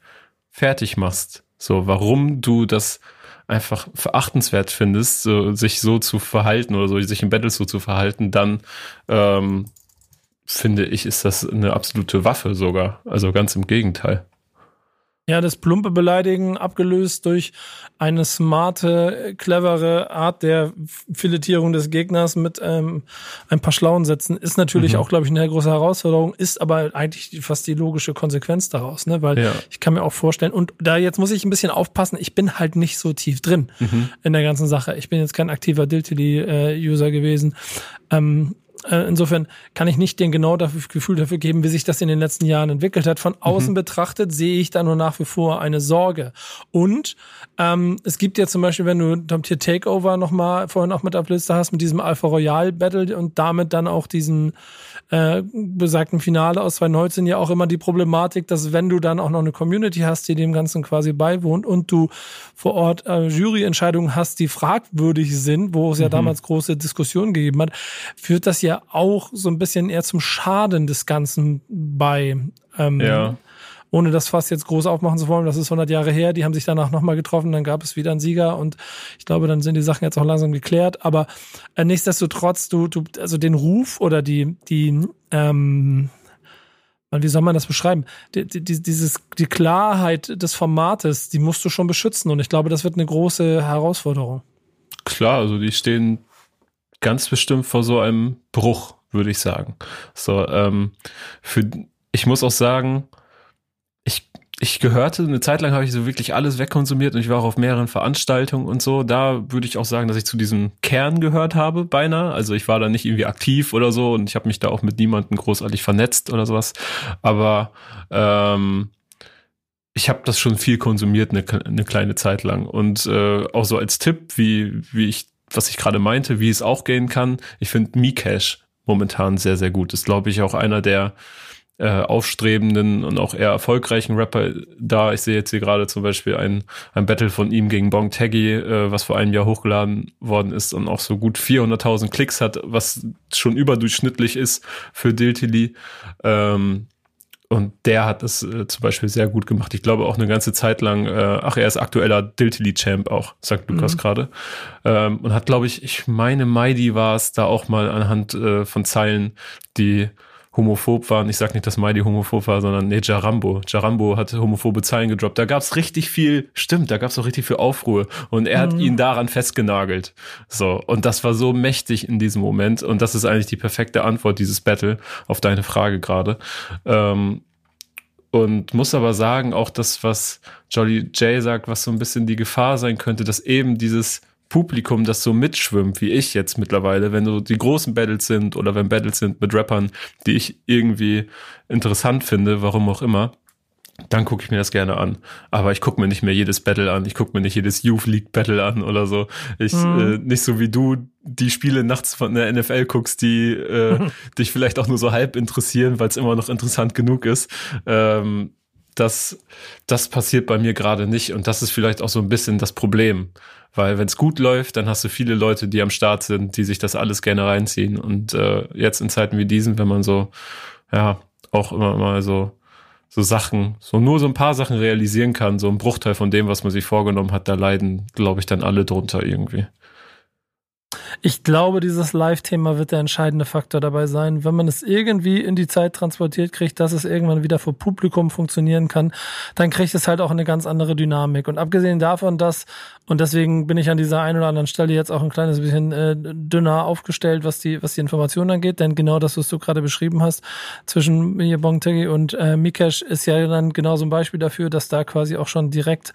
fertig machst, so, warum du das einfach verachtenswert findest, so, sich so zu verhalten oder so, sich im Battle so zu verhalten, dann ähm, finde ich, ist das eine absolute Waffe sogar. Also ganz im Gegenteil. Ja, das plumpe Beleidigen abgelöst durch eine smarte, clevere Art der Filetierung des Gegners mit ähm, ein paar schlauen Sätzen ist natürlich mhm. auch, glaube ich, eine große Herausforderung, ist aber eigentlich fast die logische Konsequenz daraus, ne? Weil ja. ich kann mir auch vorstellen, und da jetzt muss ich ein bisschen aufpassen, ich bin halt nicht so tief drin mhm. in der ganzen Sache. Ich bin jetzt kein aktiver Diltily-User äh, gewesen. Ähm, äh, insofern kann ich nicht den genau dafür, Gefühl dafür geben, wie sich das in den letzten Jahren entwickelt hat. Von außen mhm. betrachtet sehe ich da nur nach wie vor eine Sorge. Und ähm, es gibt ja zum Beispiel, wenn du hier Takeover nochmal vorhin auch mit auf Liste hast, mit diesem Alpha Royale Battle und damit dann auch diesen äh, besagten Finale aus 2019 ja auch immer die Problematik, dass wenn du dann auch noch eine Community hast, die dem Ganzen quasi beiwohnt und du vor Ort äh, Juryentscheidungen hast, die fragwürdig sind, wo es ja mhm. damals große Diskussionen gegeben hat, führt das ja auch so ein bisschen eher zum Schaden des Ganzen bei. Ähm, ja ohne das fast jetzt groß aufmachen zu wollen, das ist 100 Jahre her, die haben sich danach nochmal getroffen, dann gab es wieder einen Sieger und ich glaube, dann sind die Sachen jetzt auch langsam geklärt, aber äh, nichtsdestotrotz, du, du, also den Ruf oder die, die, ähm, wie soll man das beschreiben? Die, die, dieses, die Klarheit des Formates, die musst du schon beschützen und ich glaube, das wird eine große Herausforderung. Klar, also die stehen ganz bestimmt vor so einem Bruch, würde ich sagen. So, ähm, für, ich muss auch sagen, ich, gehörte, eine Zeit lang habe ich so wirklich alles wegkonsumiert und ich war auch auf mehreren Veranstaltungen und so. Da würde ich auch sagen, dass ich zu diesem Kern gehört habe, beinahe. Also ich war da nicht irgendwie aktiv oder so und ich habe mich da auch mit niemandem großartig vernetzt oder sowas. Aber ähm, ich habe das schon viel konsumiert, eine, eine kleine Zeit lang. Und äh, auch so als Tipp, wie, wie ich, was ich gerade meinte, wie es auch gehen kann, ich finde Mcash momentan sehr, sehr gut. Ist, glaube ich, auch einer der äh, aufstrebenden und auch eher erfolgreichen Rapper da. Ich sehe jetzt hier gerade zum Beispiel ein, ein Battle von ihm gegen Bong Taggy, äh, was vor einem Jahr hochgeladen worden ist und auch so gut 400.000 Klicks hat, was schon überdurchschnittlich ist für Diltily. Ähm, und der hat es äh, zum Beispiel sehr gut gemacht. Ich glaube auch eine ganze Zeit lang, äh, ach, er ist aktueller Diltily-Champ auch, sagt Lukas mhm. gerade. Ähm, und hat, glaube ich, ich meine, Maidi war es da auch mal anhand äh, von Zeilen, die homophob waren. Ich sag nicht, dass Maidi homophob war, sondern nee, Jarambo. Jarambo hat homophobe Zeilen gedroppt. Da gab's richtig viel, stimmt, da gab's auch richtig viel Aufruhr. Und er mhm. hat ihn daran festgenagelt. So. Und das war so mächtig in diesem Moment. Und das ist eigentlich die perfekte Antwort, dieses Battle, auf deine Frage gerade. Ähm, und muss aber sagen, auch das, was Jolly J sagt, was so ein bisschen die Gefahr sein könnte, dass eben dieses Publikum, das so mitschwimmt, wie ich jetzt mittlerweile, wenn so die großen Battles sind oder wenn Battles sind mit Rappern, die ich irgendwie interessant finde, warum auch immer, dann gucke ich mir das gerne an. Aber ich gucke mir nicht mehr jedes Battle an. Ich gucke mir nicht jedes Youth League Battle an oder so. Ich mhm. äh, nicht so wie du die Spiele nachts von der NFL guckst, die äh, dich vielleicht auch nur so halb interessieren, weil es immer noch interessant genug ist. Ähm, das, das passiert bei mir gerade nicht und das ist vielleicht auch so ein bisschen das Problem. Weil wenn es gut läuft, dann hast du viele Leute, die am Start sind, die sich das alles gerne reinziehen. Und äh, jetzt in Zeiten wie diesen, wenn man so, ja, auch immer mal so, so Sachen, so nur so ein paar Sachen realisieren kann, so ein Bruchteil von dem, was man sich vorgenommen hat, da leiden, glaube ich, dann alle drunter irgendwie. Ich glaube, dieses Live-Thema wird der entscheidende Faktor dabei sein. Wenn man es irgendwie in die Zeit transportiert kriegt, dass es irgendwann wieder vor Publikum funktionieren kann, dann kriegt es halt auch eine ganz andere Dynamik. Und abgesehen davon, dass, und deswegen bin ich an dieser einen oder anderen Stelle jetzt auch ein kleines bisschen äh, dünner aufgestellt, was die, was die Informationen angeht, denn genau das, was du gerade beschrieben hast, zwischen Bongtegi und äh, Mikesh ist ja dann genau so ein Beispiel dafür, dass da quasi auch schon direkt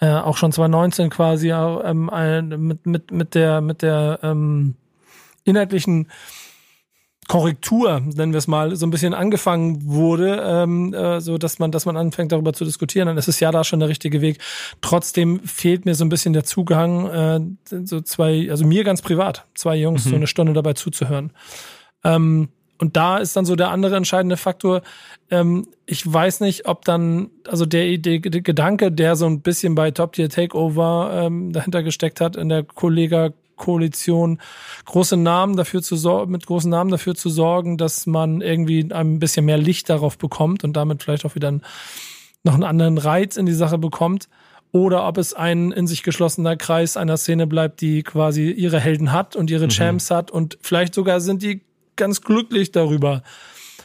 äh, auch schon 2019 quasi ähm, mit, mit, mit der, mit der ähm, inhaltlichen Korrektur, nennen wir es mal, so ein bisschen angefangen wurde, ähm, äh, so dass man, dass man anfängt darüber zu diskutieren, dann ist es ja da schon der richtige Weg. Trotzdem fehlt mir so ein bisschen der Zugang, äh, so zwei, also mir ganz privat, zwei Jungs mhm. so eine Stunde dabei zuzuhören. Ähm, und da ist dann so der andere entscheidende Faktor. Ähm, ich weiß nicht, ob dann, also der Idee, der Gedanke, der so ein bisschen bei Top Tier Takeover ähm, dahinter gesteckt hat, in der Kollega-Koalition, große Namen dafür zu sorgen, mit großen Namen dafür zu sorgen, dass man irgendwie ein bisschen mehr Licht darauf bekommt und damit vielleicht auch wieder noch einen anderen Reiz in die Sache bekommt. Oder ob es ein in sich geschlossener Kreis einer Szene bleibt, die quasi ihre Helden hat und ihre mhm. Champs hat und vielleicht sogar sind die ganz glücklich darüber,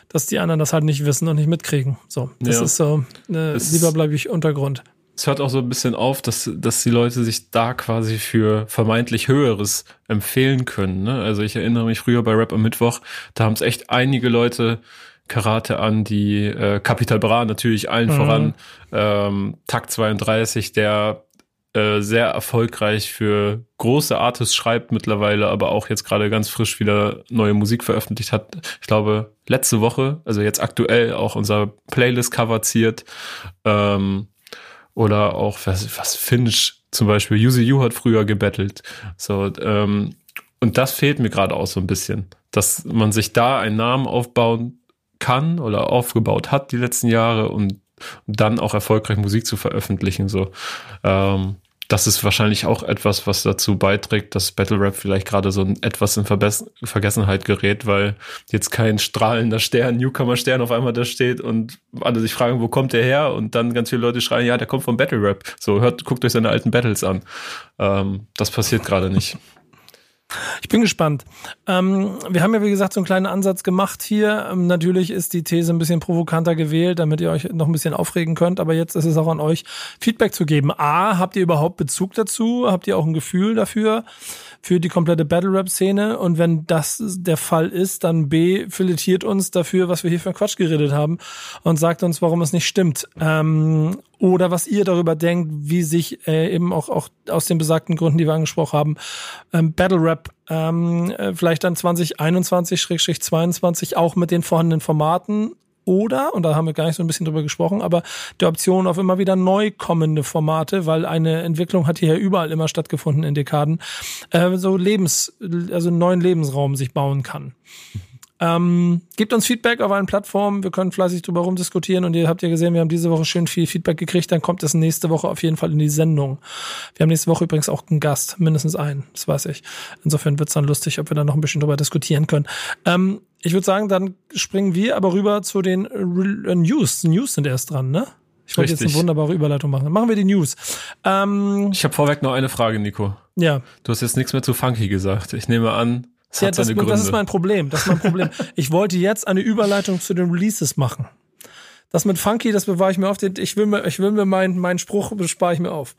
dass die anderen das halt nicht wissen und nicht mitkriegen. So, das ja. ist so, äh, lieber bleibe ich Untergrund. Es hört auch so ein bisschen auf, dass, dass die Leute sich da quasi für vermeintlich Höheres empfehlen können. Ne? Also ich erinnere mich früher bei Rap am Mittwoch, da haben es echt einige Leute Karate an, die äh, Capital Bra natürlich allen mhm. voran, ähm, Takt 32, der äh, sehr erfolgreich für große Artists schreibt mittlerweile, aber auch jetzt gerade ganz frisch wieder neue Musik veröffentlicht hat. Ich glaube, letzte Woche, also jetzt aktuell auch unser Playlist-Cover ziert. Ähm, oder auch, was, was Finch zum Beispiel, Yuzi Yu hat früher gebettelt. So, ähm, und das fehlt mir gerade auch so ein bisschen, dass man sich da einen Namen aufbauen kann oder aufgebaut hat die letzten Jahre und dann auch erfolgreich Musik zu veröffentlichen. So, ähm, das ist wahrscheinlich auch etwas, was dazu beiträgt, dass Battle Rap vielleicht gerade so ein etwas in Verbes Vergessenheit gerät, weil jetzt kein strahlender Stern, Newcomer-Stern auf einmal da steht und alle sich fragen, wo kommt der her? Und dann ganz viele Leute schreien, ja, der kommt vom Battle Rap. So, hört, guckt euch seine alten Battles an. Ähm, das passiert gerade nicht. Ich bin gespannt. Ähm, wir haben ja, wie gesagt, so einen kleinen Ansatz gemacht hier. Ähm, natürlich ist die These ein bisschen provokanter gewählt, damit ihr euch noch ein bisschen aufregen könnt. Aber jetzt ist es auch an euch, Feedback zu geben. A, habt ihr überhaupt Bezug dazu? Habt ihr auch ein Gefühl dafür? für die komplette Battle Rap Szene und wenn das der Fall ist, dann B filetiert uns dafür, was wir hier für Quatsch geredet haben und sagt uns, warum es nicht stimmt. Ähm, oder was ihr darüber denkt, wie sich äh, eben auch, auch aus den besagten Gründen, die wir angesprochen haben, ähm, Battle Rap ähm, äh, vielleicht dann 2021-22 auch mit den vorhandenen Formaten oder, und da haben wir gar nicht so ein bisschen drüber gesprochen, aber der Option auf immer wieder neu kommende Formate, weil eine Entwicklung hat hier ja überall immer stattgefunden in Dekaden, äh, so Lebens, also einen neuen Lebensraum sich bauen kann. Ähm, gebt uns Feedback auf allen Plattformen. Wir können fleißig drüber rumdiskutieren und ihr habt ja gesehen, wir haben diese Woche schön viel Feedback gekriegt. Dann kommt es nächste Woche auf jeden Fall in die Sendung. Wir haben nächste Woche übrigens auch einen Gast, mindestens einen, das weiß ich. Insofern wird's dann lustig, ob wir da noch ein bisschen drüber diskutieren können. Ähm, ich würde sagen, dann springen wir aber rüber zu den äh, News. News sind erst dran, ne? Ich wollte jetzt eine wunderbare Überleitung machen. Machen wir die News. Ähm, ich habe vorweg noch eine Frage, Nico. Ja. Du hast jetzt nichts mehr zu Funky gesagt. Ich nehme an, es ja, das, das ist mein Problem. Das ist mein Problem. ich wollte jetzt eine Überleitung zu den Releases machen. Das mit Funky, das bewahre ich mir auf. Ich will mir, ich will mir meinen meinen Spruch bespare ich mir auf.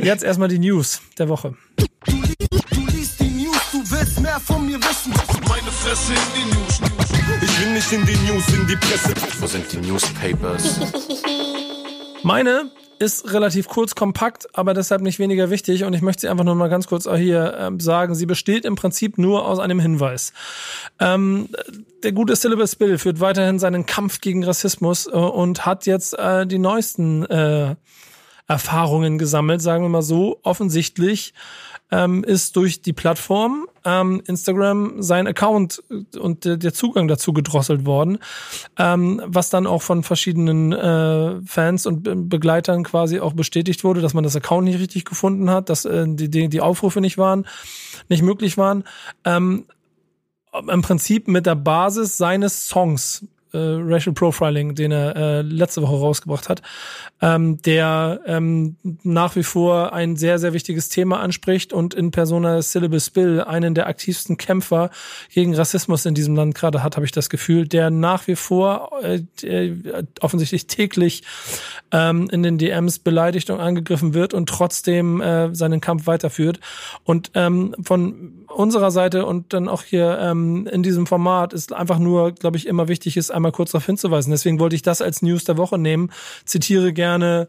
Jetzt erstmal die News der Woche. Du, du liest die News, du willst mehr von mir wissen. Meine Fresse in die News. Ich will nicht in die News, in die Presse. Wo sind die Newspapers? Meine ist relativ kurz, kompakt, aber deshalb nicht weniger wichtig. Und ich möchte sie einfach nur mal ganz kurz hier ähm, sagen. Sie besteht im Prinzip nur aus einem Hinweis. Ähm, der gute Syllabus Bill führt weiterhin seinen Kampf gegen Rassismus äh, und hat jetzt äh, die neuesten äh, Erfahrungen gesammelt, sagen wir mal so. Offensichtlich ähm, ist durch die Plattform ähm, Instagram sein Account und der, der Zugang dazu gedrosselt worden, ähm, was dann auch von verschiedenen äh, Fans und Begleitern quasi auch bestätigt wurde, dass man das Account nicht richtig gefunden hat, dass äh, die, die, die Aufrufe nicht waren, nicht möglich waren. Ähm, im Prinzip mit der Basis seines Songs äh, Racial Profiling, den er äh, letzte Woche rausgebracht hat, ähm, der ähm, nach wie vor ein sehr, sehr wichtiges Thema anspricht und in Persona Syllabus Bill einen der aktivsten Kämpfer gegen Rassismus in diesem Land gerade hat, habe ich das Gefühl, der nach wie vor äh, offensichtlich täglich ähm, in den DMs beleidigt und angegriffen wird und trotzdem äh, seinen Kampf weiterführt. Und ähm, von unserer Seite und dann auch hier ähm, in diesem Format ist einfach nur, glaube ich, immer wichtig ist, einmal kurz darauf hinzuweisen. Deswegen wollte ich das als News der Woche nehmen. Zitiere gerne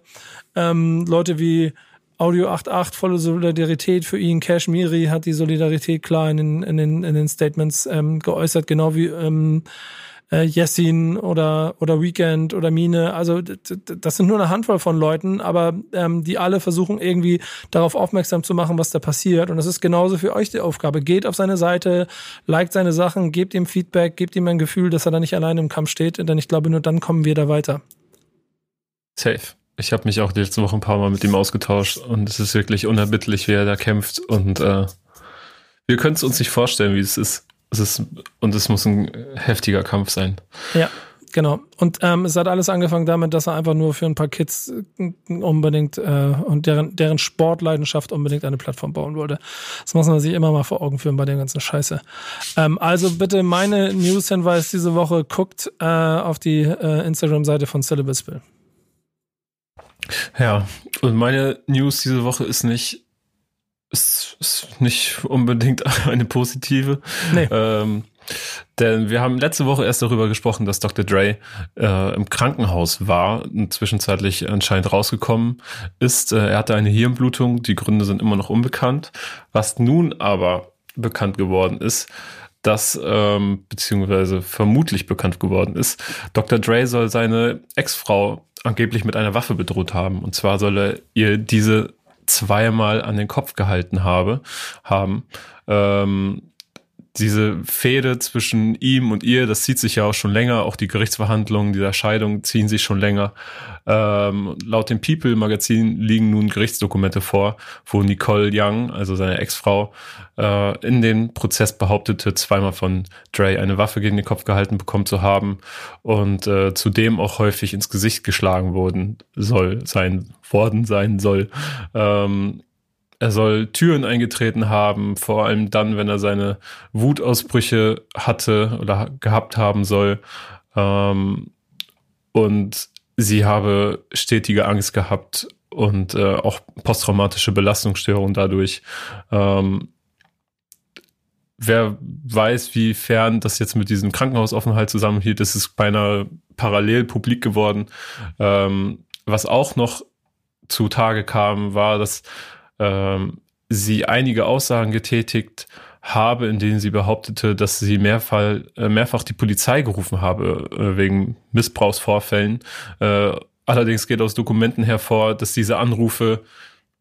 ähm, Leute wie Audio 88, volle Solidarität für ihn. Kashmiri hat die Solidarität klar in den, in den, in den Statements ähm, geäußert, genau wie ähm, äh, Jessin oder, oder Weekend oder Mine. Also das sind nur eine Handvoll von Leuten, aber ähm, die alle versuchen irgendwie darauf aufmerksam zu machen, was da passiert. Und das ist genauso für euch die Aufgabe. Geht auf seine Seite, liked seine Sachen, gebt ihm Feedback, gebt ihm ein Gefühl, dass er da nicht alleine im Kampf steht. Denn ich glaube, nur dann kommen wir da weiter. Safe. Ich habe mich auch die letzte Woche ein paar Mal mit ihm ausgetauscht und es ist wirklich unerbittlich, wie er da kämpft. Und äh, wir können es uns nicht vorstellen, wie es ist. Es ist, und es muss ein heftiger Kampf sein. Ja, genau. Und ähm, es hat alles angefangen damit, dass er einfach nur für ein paar Kids äh, unbedingt äh, und deren, deren Sportleidenschaft unbedingt eine Plattform bauen wollte. Das muss man sich immer mal vor Augen führen bei der ganzen Scheiße. Ähm, also bitte meine News-Hinweis diese Woche, guckt äh, auf die äh, Instagram-Seite von Syllabus Bill. Ja, und meine News diese Woche ist nicht ist, ist nicht unbedingt eine positive. Nee. Ähm, denn wir haben letzte Woche erst darüber gesprochen, dass Dr. Dre äh, im Krankenhaus war und zwischenzeitlich anscheinend rausgekommen ist. Äh, er hatte eine Hirnblutung, die Gründe sind immer noch unbekannt. Was nun aber bekannt geworden ist, dass, ähm, beziehungsweise vermutlich bekannt geworden ist, Dr. Dre soll seine Ex-Frau angeblich mit einer Waffe bedroht haben. Und zwar soll er ihr diese zweimal an den Kopf gehalten habe, haben. Ähm, diese Fehde zwischen ihm und ihr, das zieht sich ja auch schon länger. Auch die Gerichtsverhandlungen dieser Scheidung ziehen sich schon länger. Ähm, laut dem People-Magazin liegen nun Gerichtsdokumente vor, wo Nicole Young, also seine Ex-Frau, äh, in dem Prozess behauptete, zweimal von Dre eine Waffe gegen den Kopf gehalten bekommen zu haben und äh, zudem auch häufig ins Gesicht geschlagen worden soll, sein worden sein soll. Ähm, er soll Türen eingetreten haben, vor allem dann, wenn er seine Wutausbrüche hatte oder gehabt haben soll. Ähm, und sie habe stetige Angst gehabt und äh, auch posttraumatische Belastungsstörungen dadurch. Ähm, wer weiß, wie fern das jetzt mit diesem Krankenhausaufenthalt zusammenhielt, das ist beinahe parallel publik geworden. Ähm, was auch noch zutage kam, war, dass ähm, sie einige Aussagen getätigt habe, in denen sie behauptete, dass sie mehrfach, äh, mehrfach die Polizei gerufen habe äh, wegen Missbrauchsvorfällen. Äh, allerdings geht aus Dokumenten hervor, dass diese Anrufe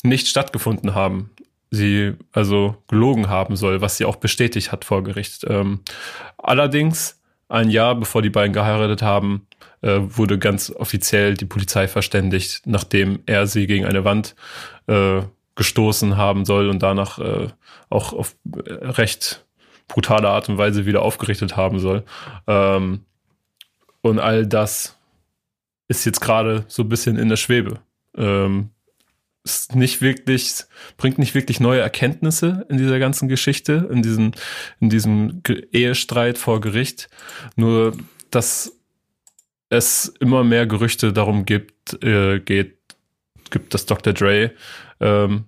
nicht stattgefunden haben. Sie also gelogen haben soll, was sie auch bestätigt hat vor Gericht. Ähm, allerdings ein Jahr bevor die beiden geheiratet haben, wurde ganz offiziell die Polizei verständigt, nachdem er sie gegen eine Wand gestoßen haben soll und danach äh, auch auf recht brutale Art und Weise wieder aufgerichtet haben soll. Ähm, und all das ist jetzt gerade so ein bisschen in der Schwebe. Ähm, ist nicht wirklich, bringt nicht wirklich neue Erkenntnisse in dieser ganzen Geschichte, in diesem, in diesem Ehestreit vor Gericht. Nur, dass es immer mehr Gerüchte darum gibt, äh, geht, gibt, dass Dr. Dre ähm,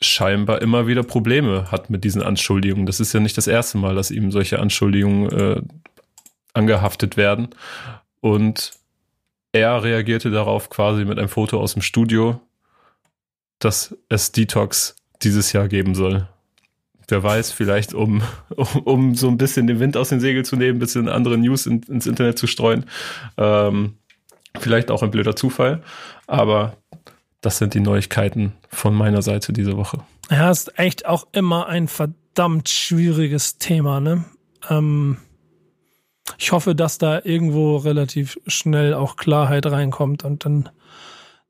scheinbar immer wieder Probleme hat mit diesen Anschuldigungen. Das ist ja nicht das erste Mal, dass ihm solche Anschuldigungen äh, angehaftet werden. Und er reagierte darauf quasi mit einem Foto aus dem Studio, dass es Detox dieses Jahr geben soll. Wer weiß, vielleicht um, um, so ein bisschen den Wind aus den Segeln zu nehmen, ein bisschen andere News in, ins Internet zu streuen. Ähm, vielleicht auch ein blöder Zufall, aber das sind die Neuigkeiten von meiner Seite diese Woche. Ja, ist echt auch immer ein verdammt schwieriges Thema, ne? Ähm, ich hoffe, dass da irgendwo relativ schnell auch Klarheit reinkommt und dann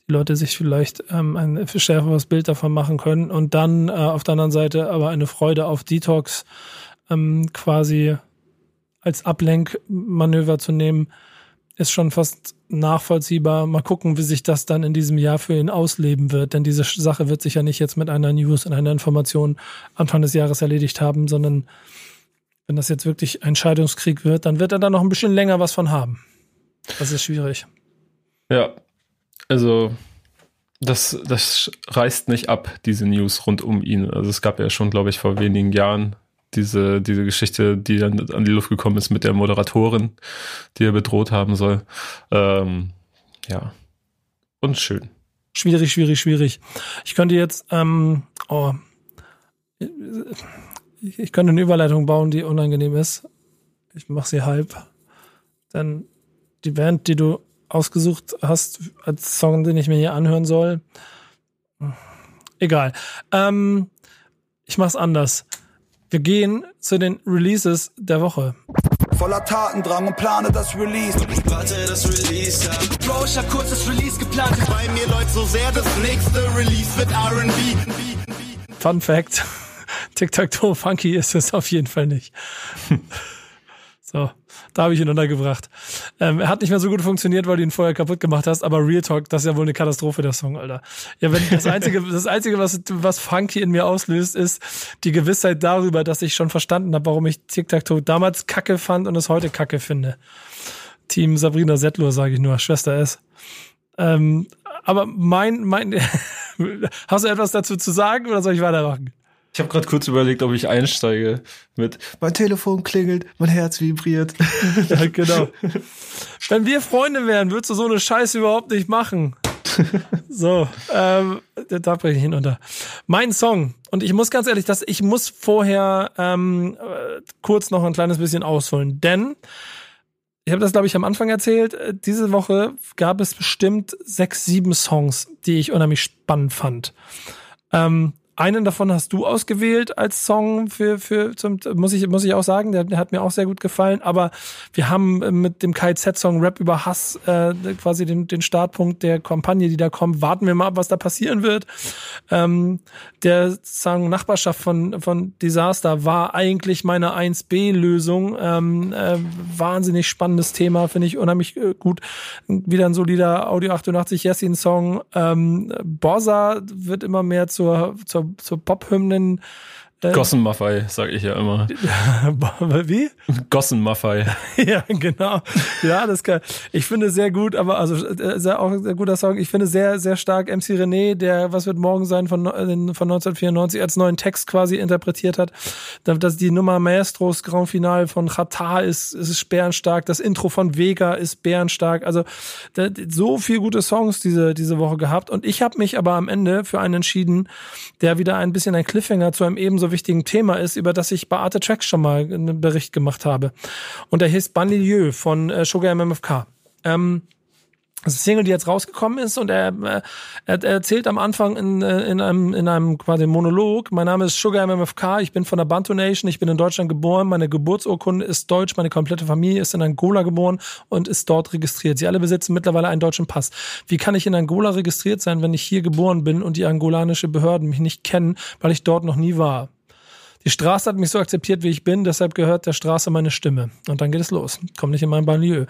die Leute sich vielleicht ähm, ein schärferes Bild davon machen können und dann äh, auf der anderen Seite aber eine Freude auf Detox ähm, quasi als Ablenkmanöver zu nehmen, ist schon fast nachvollziehbar. Mal gucken, wie sich das dann in diesem Jahr für ihn ausleben wird, denn diese Sache wird sich ja nicht jetzt mit einer News und einer Information Anfang des Jahres erledigt haben, sondern wenn das jetzt wirklich ein Scheidungskrieg wird, dann wird er da noch ein bisschen länger was von haben. Das ist schwierig. Ja, also das, das reißt nicht ab, diese News rund um ihn. Also es gab ja schon, glaube ich, vor wenigen Jahren diese, diese Geschichte, die dann an die Luft gekommen ist mit der Moderatorin, die er bedroht haben soll. Ähm, ja. Und schön. Schwierig, schwierig, schwierig. Ich könnte jetzt, ähm, oh, ich könnte eine Überleitung bauen, die unangenehm ist. Ich mache sie halb. Denn die Band, die du ausgesucht hast als Song, den ich mir hier anhören soll, egal. Ähm, ich mach's anders. Wir gehen zu den Releases der Woche. Voller Tatendrang und plane das Release. Warte, das Release ab. Bro, ich hab kurz das Release geplant. Bei mir läuft so sehr, das nächste Release wird R&B. Fun Fact. Tic-Tac-Toe Funky ist es auf jeden Fall nicht. So, da habe ich ihn untergebracht. Ähm, er hat nicht mehr so gut funktioniert, weil du ihn vorher kaputt gemacht hast, aber Real Talk, das ist ja wohl eine Katastrophe, der Song, Alter. Ja, wenn das Einzige, das Einzige, was, was Funky in mir auslöst, ist die Gewissheit darüber, dass ich schon verstanden habe, warum ich Tic-Tac-Toe damals kacke fand und es heute kacke finde. Team Sabrina Settler, sage ich nur, Schwester S. Ähm, aber mein, mein, hast du etwas dazu zu sagen oder soll ich weitermachen? Ich habe gerade kurz überlegt, ob ich einsteige mit mein Telefon klingelt, mein Herz vibriert. ja, genau. Wenn wir Freunde wären, würdest du so eine Scheiße überhaupt nicht machen. So, ähm, da breche ich hinunter. Mein Song. Und ich muss ganz ehrlich, dass ich muss vorher ähm, äh, kurz noch ein kleines bisschen ausholen, denn ich habe das, glaube ich, am Anfang erzählt. Äh, diese Woche gab es bestimmt sechs, sieben Songs, die ich unheimlich spannend fand. Ähm, einen davon hast du ausgewählt als Song für, für zum, muss ich, muss ich auch sagen, der, der hat mir auch sehr gut gefallen. Aber wir haben mit dem KZ-Song Rap über Hass äh, quasi den, den Startpunkt der Kampagne, die da kommt. Warten wir mal ab, was da passieren wird. Ähm, der Song Nachbarschaft von, von Disaster war eigentlich meine 1B-Lösung. Ähm, äh, wahnsinnig spannendes Thema, finde ich unheimlich äh, gut. Wieder ein solider Audio 88 Jessin-Song. Ähm, Bossa wird immer mehr zur, zur zur, Pop-Hymnen. Äh, Gossenmaffei, sag ich ja immer. Wie? Gossenmaffei. ja, genau. Ja, das kann. Ich finde sehr gut, aber also äh, sehr, auch ein sehr guter Song. Ich finde sehr, sehr stark MC René, der Was wird morgen sein von, von 1994 als neuen Text quasi interpretiert hat. Dass die Nummer Maestros Grand Final von Qatar ist, ist sperrenstark. Das Intro von Vega ist bärenstark. Also so viel gute Songs diese, diese Woche gehabt. Und ich habe mich aber am Ende für einen entschieden, der wieder ein bisschen ein Cliffhanger zu einem ebenso wichtigen Thema ist, über das ich bei Arte Tracks schon mal einen Bericht gemacht habe. Und der hieß Banlieue von äh, Sugar MMFK. Ähm, Das ist eine Single, die jetzt rausgekommen ist und er, äh, er, er erzählt am Anfang in, äh, in, einem, in einem quasi Monolog, mein Name ist Sugar MMFK, ich bin von der Bantu Nation, ich bin in Deutschland geboren, meine Geburtsurkunde ist deutsch, meine komplette Familie ist in Angola geboren und ist dort registriert. Sie alle besitzen mittlerweile einen deutschen Pass. Wie kann ich in Angola registriert sein, wenn ich hier geboren bin und die angolanische Behörden mich nicht kennen, weil ich dort noch nie war? Die Straße hat mich so akzeptiert, wie ich bin, deshalb gehört der Straße meine Stimme. Und dann geht es los. Komm nicht in mein Banlieue.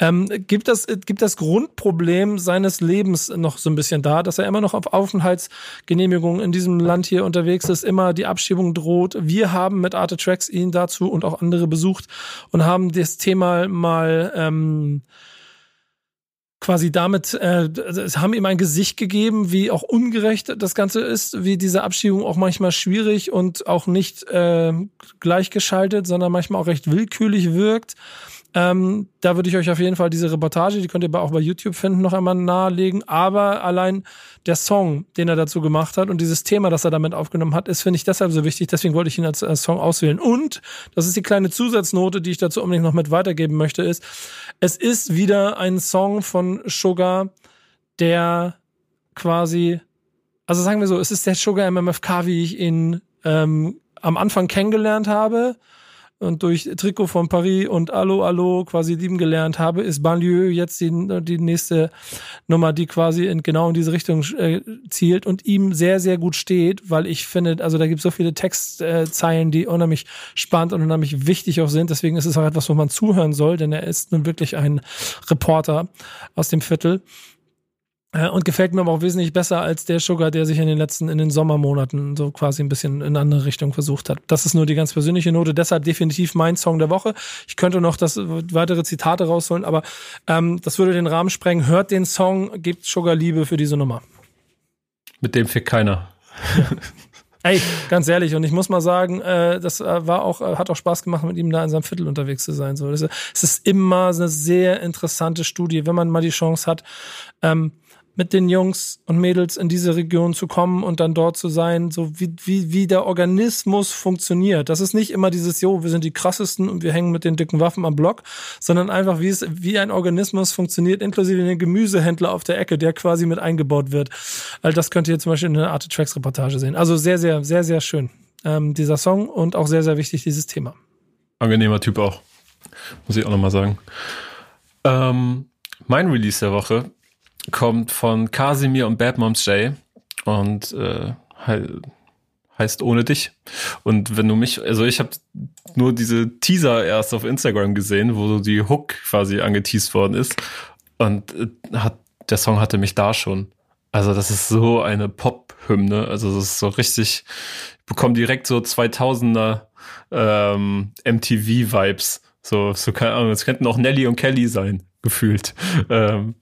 Ähm, gibt, das, gibt das Grundproblem seines Lebens noch so ein bisschen da, dass er immer noch auf Aufenthaltsgenehmigung in diesem Land hier unterwegs ist, immer die Abschiebung droht. Wir haben mit Arte Tracks ihn dazu und auch andere besucht und haben das Thema mal ähm, quasi damit, äh, haben ihm ein Gesicht gegeben, wie auch ungerecht das Ganze ist, wie diese Abschiebung auch manchmal schwierig und auch nicht äh, gleichgeschaltet, sondern manchmal auch recht willkürlich wirkt. Ähm, da würde ich euch auf jeden Fall diese Reportage, die könnt ihr auch bei YouTube finden, noch einmal nahelegen. Aber allein der Song, den er dazu gemacht hat und dieses Thema, das er damit aufgenommen hat, ist, finde ich, deshalb so wichtig. Deswegen wollte ich ihn als, als Song auswählen. Und, das ist die kleine Zusatznote, die ich dazu unbedingt noch mit weitergeben möchte, ist, es ist wieder ein Song von Sugar, der quasi, also sagen wir so, es ist der Sugar MMFK, wie ich ihn ähm, am Anfang kennengelernt habe und durch Trikot von Paris und Allo Allo quasi lieben gelernt habe, ist Banlieue jetzt die, die nächste Nummer, die quasi in, genau in diese Richtung äh, zielt und ihm sehr, sehr gut steht, weil ich finde, also da gibt es so viele Textzeilen, die unheimlich spannend und unheimlich wichtig auch sind. Deswegen ist es auch etwas, wo man zuhören soll, denn er ist nun wirklich ein Reporter aus dem Viertel. Äh, und gefällt mir aber auch wesentlich besser als der Sugar, der sich in den letzten, in den Sommermonaten so quasi ein bisschen in eine andere Richtung versucht hat. Das ist nur die ganz persönliche Note, deshalb definitiv mein Song der Woche. Ich könnte noch das weitere Zitate rausholen, aber ähm, das würde den Rahmen sprengen. Hört den Song, gebt Sugar Liebe für diese Nummer. Mit dem fickt keiner. Ey, ganz ehrlich, und ich muss mal sagen, äh, das äh, war auch, äh, hat auch Spaß gemacht, mit ihm da in seinem Viertel unterwegs zu sein. So, das ist, es ist immer eine sehr interessante Studie, wenn man mal die Chance hat. Ähm, mit den Jungs und Mädels in diese Region zu kommen und dann dort zu sein, so wie, wie, wie der Organismus funktioniert. Das ist nicht immer dieses, jo, wir sind die krassesten und wir hängen mit den dicken Waffen am Block, sondern einfach, wie es, wie ein Organismus funktioniert, inklusive den Gemüsehändler auf der Ecke, der quasi mit eingebaut wird. Also das könnt ihr zum Beispiel in der Arte Tracks Reportage sehen. Also sehr, sehr, sehr, sehr schön, ähm, dieser Song und auch sehr, sehr wichtig, dieses Thema. Angenehmer Typ auch. Muss ich auch nochmal sagen. Ähm, mein Release der Woche kommt von Casimir und Bad Moms J und äh, heißt ohne dich. Und wenn du mich, also ich habe nur diese Teaser erst auf Instagram gesehen, wo so die Hook quasi angeteased worden ist und äh, hat der Song hatte mich da schon. Also das ist so eine Pop-Hymne, also das ist so richtig, ich bekomme direkt so 2000er ähm, MTV-Vibes. So, so keine Ahnung, es könnten auch Nelly und Kelly sein, gefühlt. Ähm,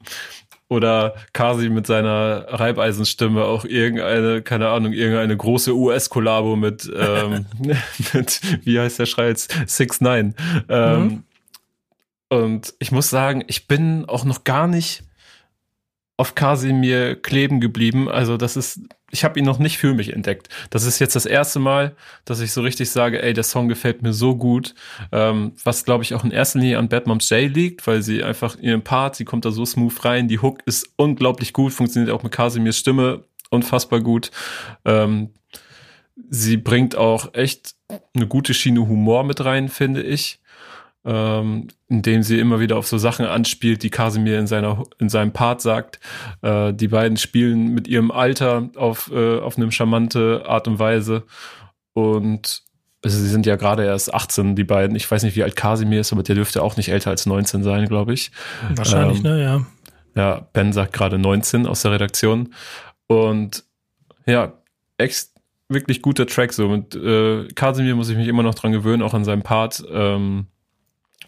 oder Kasi mit seiner Reibeisenstimme auch irgendeine, keine Ahnung, irgendeine große US-Kollabo mit, ähm, mit, wie heißt der Schrei jetzt? Six Nine. Ähm, mhm. Und ich muss sagen, ich bin auch noch gar nicht auf Kasimir kleben geblieben. Also das ist, ich habe ihn noch nicht für mich entdeckt. Das ist jetzt das erste Mal, dass ich so richtig sage, ey, der Song gefällt mir so gut. Ähm, was glaube ich auch in erster Linie an Bad Moms J liegt, weil sie einfach ihren Part, sie kommt da so smooth rein. Die Hook ist unglaublich gut, funktioniert auch mit Kasimirs Stimme unfassbar gut. Ähm, sie bringt auch echt eine gute Schiene Humor mit rein, finde ich ähm, indem sie immer wieder auf so Sachen anspielt, die Casimir in seiner in seinem Part sagt. Äh, die beiden spielen mit ihrem Alter auf äh, auf eine charmante Art und Weise und also sie sind ja gerade erst 18, die beiden. Ich weiß nicht, wie alt Casimir ist, aber der dürfte auch nicht älter als 19 sein, glaube ich. Wahrscheinlich, ähm, ne, ja. Ja, Ben sagt gerade 19 aus der Redaktion. Und ja, ex wirklich guter Track so. Mit äh, Casimir muss ich mich immer noch dran gewöhnen, auch an seinem Part. Ähm,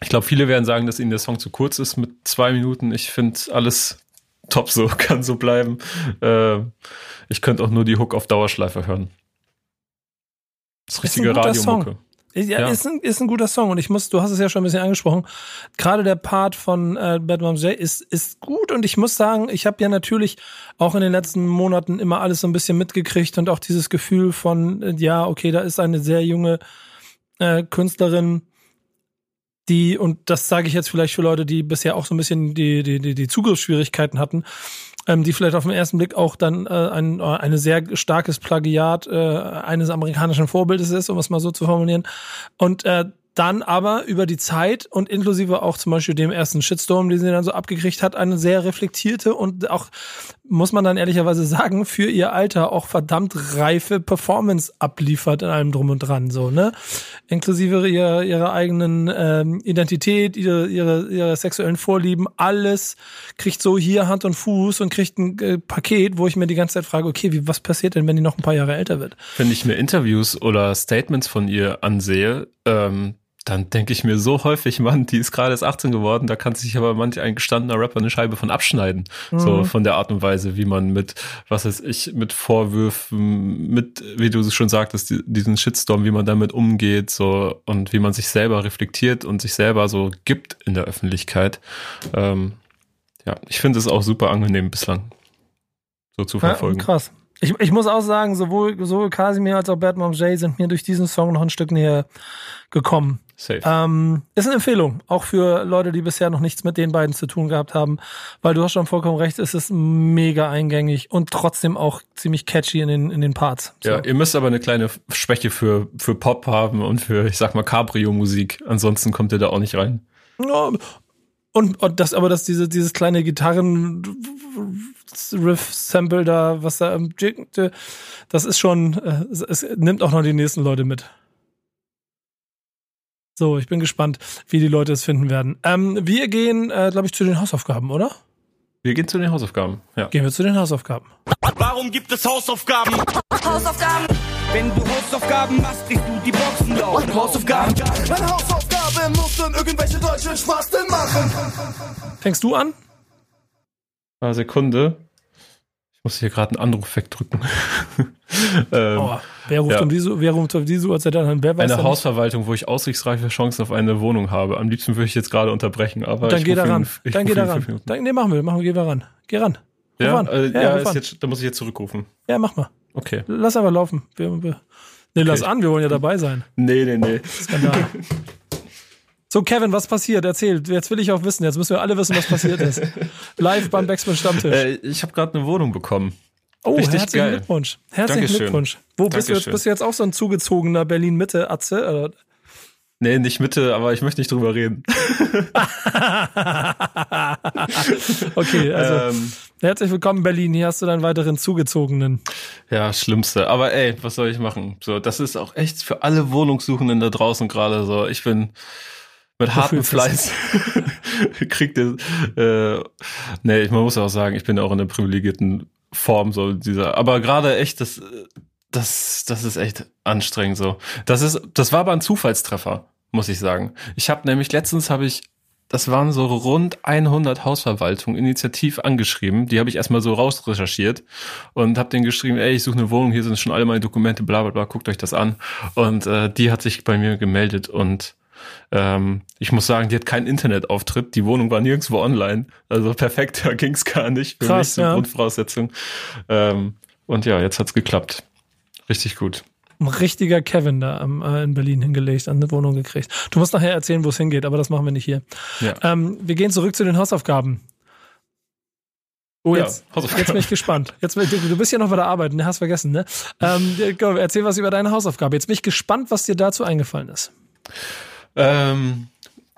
ich glaube, viele werden sagen, dass ihnen der Song zu kurz ist mit zwei Minuten. Ich finde alles top so, kann so bleiben. Äh, ich könnte auch nur die Hook auf Dauerschleife hören. Das richtige Radiomucke. Ja, ja, Ist, ein, ist ein guter Song und ich muss, du hast es ja schon ein bisschen angesprochen, gerade der Part von äh, Bad Moms J ist, ist gut und ich muss sagen, ich habe ja natürlich auch in den letzten Monaten immer alles so ein bisschen mitgekriegt und auch dieses Gefühl von, äh, ja, okay, da ist eine sehr junge äh, Künstlerin, die, und das sage ich jetzt vielleicht für Leute, die bisher auch so ein bisschen die, die, die, die Zugriffsschwierigkeiten hatten, ähm, die vielleicht auf den ersten Blick auch dann äh, ein äh, eine sehr starkes Plagiat äh, eines amerikanischen Vorbildes ist, um es mal so zu formulieren. Und äh, dann aber über die Zeit und inklusive auch zum Beispiel dem ersten Shitstorm, den sie dann so abgekriegt hat, eine sehr reflektierte und auch, muss man dann ehrlicherweise sagen, für ihr Alter auch verdammt reife Performance abliefert in allem drum und dran, so, ne? Inklusive ihrer, ihrer eigenen ähm, Identität, ihre, ihre, ihre sexuellen Vorlieben, alles kriegt so hier Hand und Fuß und kriegt ein äh, Paket, wo ich mir die ganze Zeit frage, okay, wie, was passiert denn, wenn die noch ein paar Jahre älter wird? Wenn ich mir Interviews oder Statements von ihr ansehe, ähm, dann denke ich mir so häufig, Mann, die ist gerade erst 18 geworden, da kann sich aber manch ein gestandener Rapper eine Scheibe von abschneiden. Mhm. So von der Art und Weise, wie man mit, was weiß ich, mit Vorwürfen, mit, wie du schon sagtest, diesen Shitstorm, wie man damit umgeht, so und wie man sich selber reflektiert und sich selber so gibt in der Öffentlichkeit. Ähm, ja, ich finde es auch super angenehm bislang so zu verfolgen. Ja, krass. Ich, ich muss auch sagen, sowohl, sowohl Casimir als auch Bad Mom Jay sind mir durch diesen Song noch ein Stück näher gekommen. Safe. Ähm, ist eine Empfehlung, auch für Leute, die bisher noch nichts mit den beiden zu tun gehabt haben, weil du hast schon vollkommen recht, es ist mega eingängig und trotzdem auch ziemlich catchy in den, in den Parts. So. Ja, ihr müsst aber eine kleine Schwäche für, für Pop haben und für, ich sag mal, Cabrio-Musik. Ansonsten kommt ihr da auch nicht rein. Ja, und, und das, aber dass diese, dieses kleine Gitarren-Riff-Sample da, was da, das ist schon, äh, es nimmt auch noch die nächsten Leute mit. So, ich bin gespannt, wie die Leute es finden werden. Ähm, wir gehen, äh, glaube ich, zu den Hausaufgaben, oder? Wir gehen zu den Hausaufgaben, ja. Gehen wir zu den Hausaufgaben. Warum gibt es Hausaufgaben? Hausaufgaben. Wenn du Hausaufgaben machst, kriegst du die Boxen laut. Und Hausaufgaben. Eine Hausaufgabe muss dann irgendwelche deutschen Spasten machen. Fängst du an? Eine Sekunde muss hier gerade einen Anruf wegdrücken. ähm, oh, wer ruft ja. um diese, wer ruft um diese Uhrzeit an? Wer weiß eine Hausverwaltung, wo ich aussichtsreiche Chancen auf eine Wohnung habe. Am liebsten würde ich jetzt gerade unterbrechen, aber dann geh da ran. In, dann geh da ran. Dann, nee, machen wir, machen wir, geh mal ran. Geh ran. Ja, äh, ja, ja jetzt, da muss ich jetzt zurückrufen. Ja, mach mal. Okay. Lass aber laufen. Wir, wir, nee, okay. lass an, wir wollen ja dabei sein. Nee, nee, nee. Skandal. So, Kevin, was passiert? Erzähl. Jetzt will ich auch wissen. Jetzt müssen wir alle wissen, was passiert ist. Live beim Backspin Stammtisch. Äh, ich habe gerade eine Wohnung bekommen. Oh, Richtig herzlichen geil. Glückwunsch. Herzlichen Dankeschön. Glückwunsch. Wo bist du jetzt? Bist du jetzt auch so ein zugezogener Berlin-Mitte-Atze? Nee, nicht Mitte, aber ich möchte nicht drüber reden. okay, also ähm, herzlich willkommen Berlin. Hier hast du deinen weiteren zugezogenen. Ja, schlimmste. Aber ey, was soll ich machen? So, das ist auch echt für alle Wohnungssuchenden da draußen gerade so. Ich bin mit hartem Fleiß kriegt ihr. Äh, nee, man muss auch sagen, ich bin auch in einer privilegierten Form, so dieser, aber gerade echt, das, das, das ist echt anstrengend so. Das ist, das war aber ein Zufallstreffer, muss ich sagen. Ich habe nämlich letztens habe ich, das waren so rund 100 Hausverwaltungen initiativ angeschrieben. Die habe ich erstmal so rausrecherchiert und habe denen geschrieben, ey, ich suche eine Wohnung, hier sind schon alle meine Dokumente, bla bla bla, guckt euch das an. Und äh, die hat sich bei mir gemeldet und ähm, ich muss sagen, die hat keinen Internetauftritt. Die Wohnung war nirgendwo online. Also perfekt, da ging's gar nicht. Für Krass, mich ja. Grundvoraussetzung. Ähm, und ja, jetzt hat's geklappt. Richtig gut. Ein richtiger Kevin da ähm, in Berlin hingelegt, an eine Wohnung gekriegt. Du musst nachher erzählen, wo es hingeht, aber das machen wir nicht hier. Ja. Ähm, wir gehen zurück zu den Hausaufgaben. Oh jetzt, ja, jetzt bin ich gespannt. Jetzt, du bist ja noch bei der Arbeit, ne? Hast vergessen, ne? Ähm, komm, erzähl was über deine Hausaufgabe. Jetzt bin ich gespannt, was dir dazu eingefallen ist. Ähm,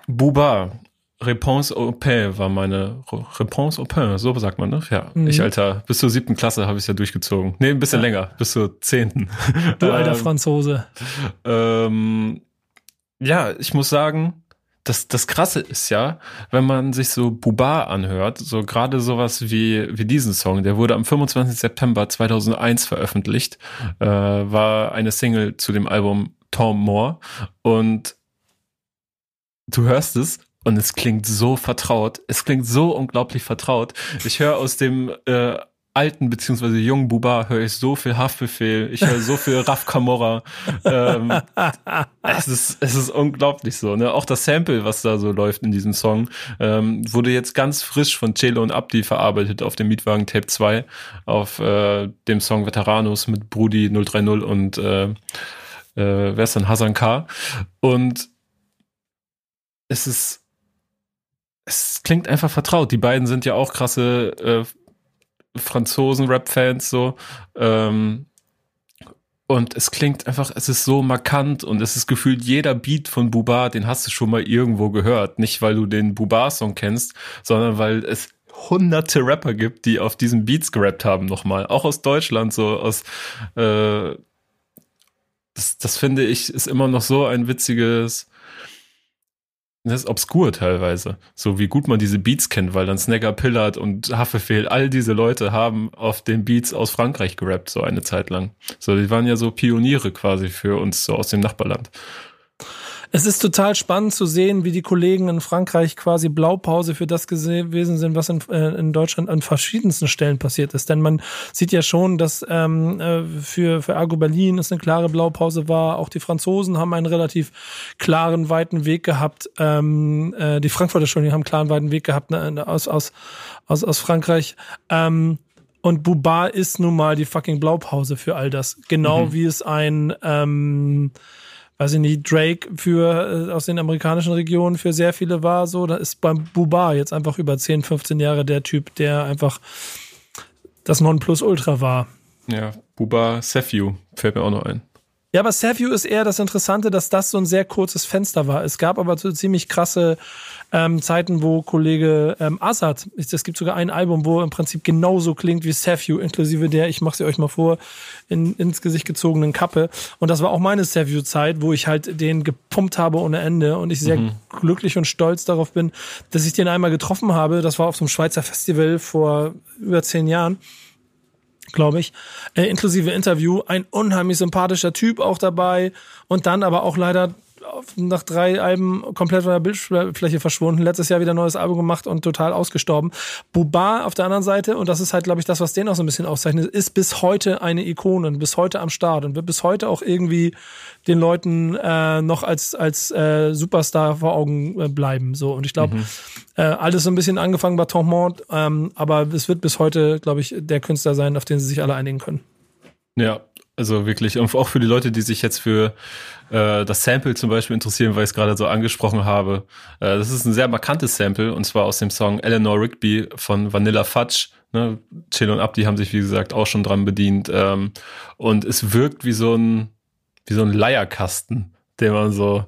Buba, Réponse au pain war meine Réponse au pain, so sagt man, ne? Ja, mhm. ich alter, bis zur siebten Klasse habe ich es ja durchgezogen. Nee, ein bisschen ja. länger, bis zur zehnten. Du alter ähm, Franzose. Ähm, ja, ich muss sagen, das, das Krasse ist ja, wenn man sich so Buba anhört, so gerade sowas wie, wie diesen Song, der wurde am 25. September 2001 veröffentlicht, äh, war eine Single zu dem Album Tom Moore und du hörst es und es klingt so vertraut. Es klingt so unglaublich vertraut. Ich höre aus dem äh, alten beziehungsweise jungen Buba höre ich so viel Haftbefehl, ich höre so viel Raf Camorra. ähm, es ist es ist unglaublich so. Ne? Auch das Sample, was da so läuft in diesem Song, ähm, wurde jetzt ganz frisch von Celo und Abdi verarbeitet auf dem Mietwagen Tape 2 auf äh, dem Song Veteranos mit Brudi 030 und äh, äh, wer ist denn Hasan K. Und es ist, es klingt einfach vertraut. Die beiden sind ja auch krasse äh, Franzosen-Rap-Fans so. Ähm, und es klingt einfach, es ist so markant und es ist gefühlt jeder Beat von Buba, den hast du schon mal irgendwo gehört. Nicht, weil du den Buba-Song kennst, sondern weil es hunderte Rapper gibt, die auf diesen Beats gerappt haben nochmal. Auch aus Deutschland, so aus, äh, das, das finde ich, ist immer noch so ein witziges, das ist obskur teilweise. So wie gut man diese Beats kennt, weil dann Snagger Pillard und Haftbefehl, all diese Leute haben auf den Beats aus Frankreich gerappt, so eine Zeit lang. So, die waren ja so Pioniere quasi für uns, so aus dem Nachbarland. Es ist total spannend zu sehen, wie die Kollegen in Frankreich quasi Blaupause für das gewesen sind, was in, äh, in Deutschland an verschiedensten Stellen passiert ist. Denn man sieht ja schon, dass ähm, äh, für, für Argo Berlin es eine klare Blaupause war. Auch die Franzosen haben einen relativ klaren, weiten Weg gehabt. Ähm, äh, die Frankfurter schon, die haben einen klaren, weiten Weg gehabt ne, aus, aus, aus, aus Frankreich. Ähm, und Buba ist nun mal die fucking Blaupause für all das. Genau mhm. wie es ein ähm, weiß ich nicht, Drake für äh, aus den amerikanischen Regionen für sehr viele war, so, da ist beim Buba jetzt einfach über 10, 15 Jahre der Typ, der einfach das Nonplusultra war. Ja, Buba Sefju fällt mir auch noch ein. Ja, aber Savvy ist eher das Interessante, dass das so ein sehr kurzes Fenster war. Es gab aber so ziemlich krasse ähm, Zeiten, wo Kollege ähm, Assad, es gibt sogar ein Album, wo im Prinzip genauso klingt wie Savvy, inklusive der, ich mache sie euch mal vor, in, ins Gesicht gezogenen Kappe. Und das war auch meine Savvy-Zeit, wo ich halt den gepumpt habe ohne Ende und ich sehr mhm. glücklich und stolz darauf bin, dass ich den einmal getroffen habe. Das war auf so einem Schweizer Festival vor über zehn Jahren glaube ich, äh, inklusive Interview. Ein unheimlich sympathischer Typ auch dabei und dann aber auch leider nach drei Alben komplett von der Bildfläche verschwunden. Letztes Jahr wieder ein neues Album gemacht und total ausgestorben. Buba auf der anderen Seite, und das ist halt, glaube ich, das, was den auch so ein bisschen auszeichnet, ist bis heute eine Ikone, bis heute am Start und wird bis heute auch irgendwie den Leuten äh, noch als, als äh, Superstar vor Augen äh, bleiben. So. Und ich glaube, mhm. äh, alles so ein bisschen angefangen bei Tom Mord, ähm, aber es wird bis heute, glaube ich, der Künstler sein, auf den sie sich alle einigen können. Ja, also wirklich, und auch für die Leute, die sich jetzt für äh, das Sample zum Beispiel interessieren, weil ich es gerade so angesprochen habe. Äh, das ist ein sehr markantes Sample, und zwar aus dem Song Eleanor Rigby von Vanilla Fudge. Ne? Chill und Abdi haben sich, wie gesagt, auch schon dran bedient. Ähm, und es wirkt wie so ein, wie so ein Leierkasten, den man so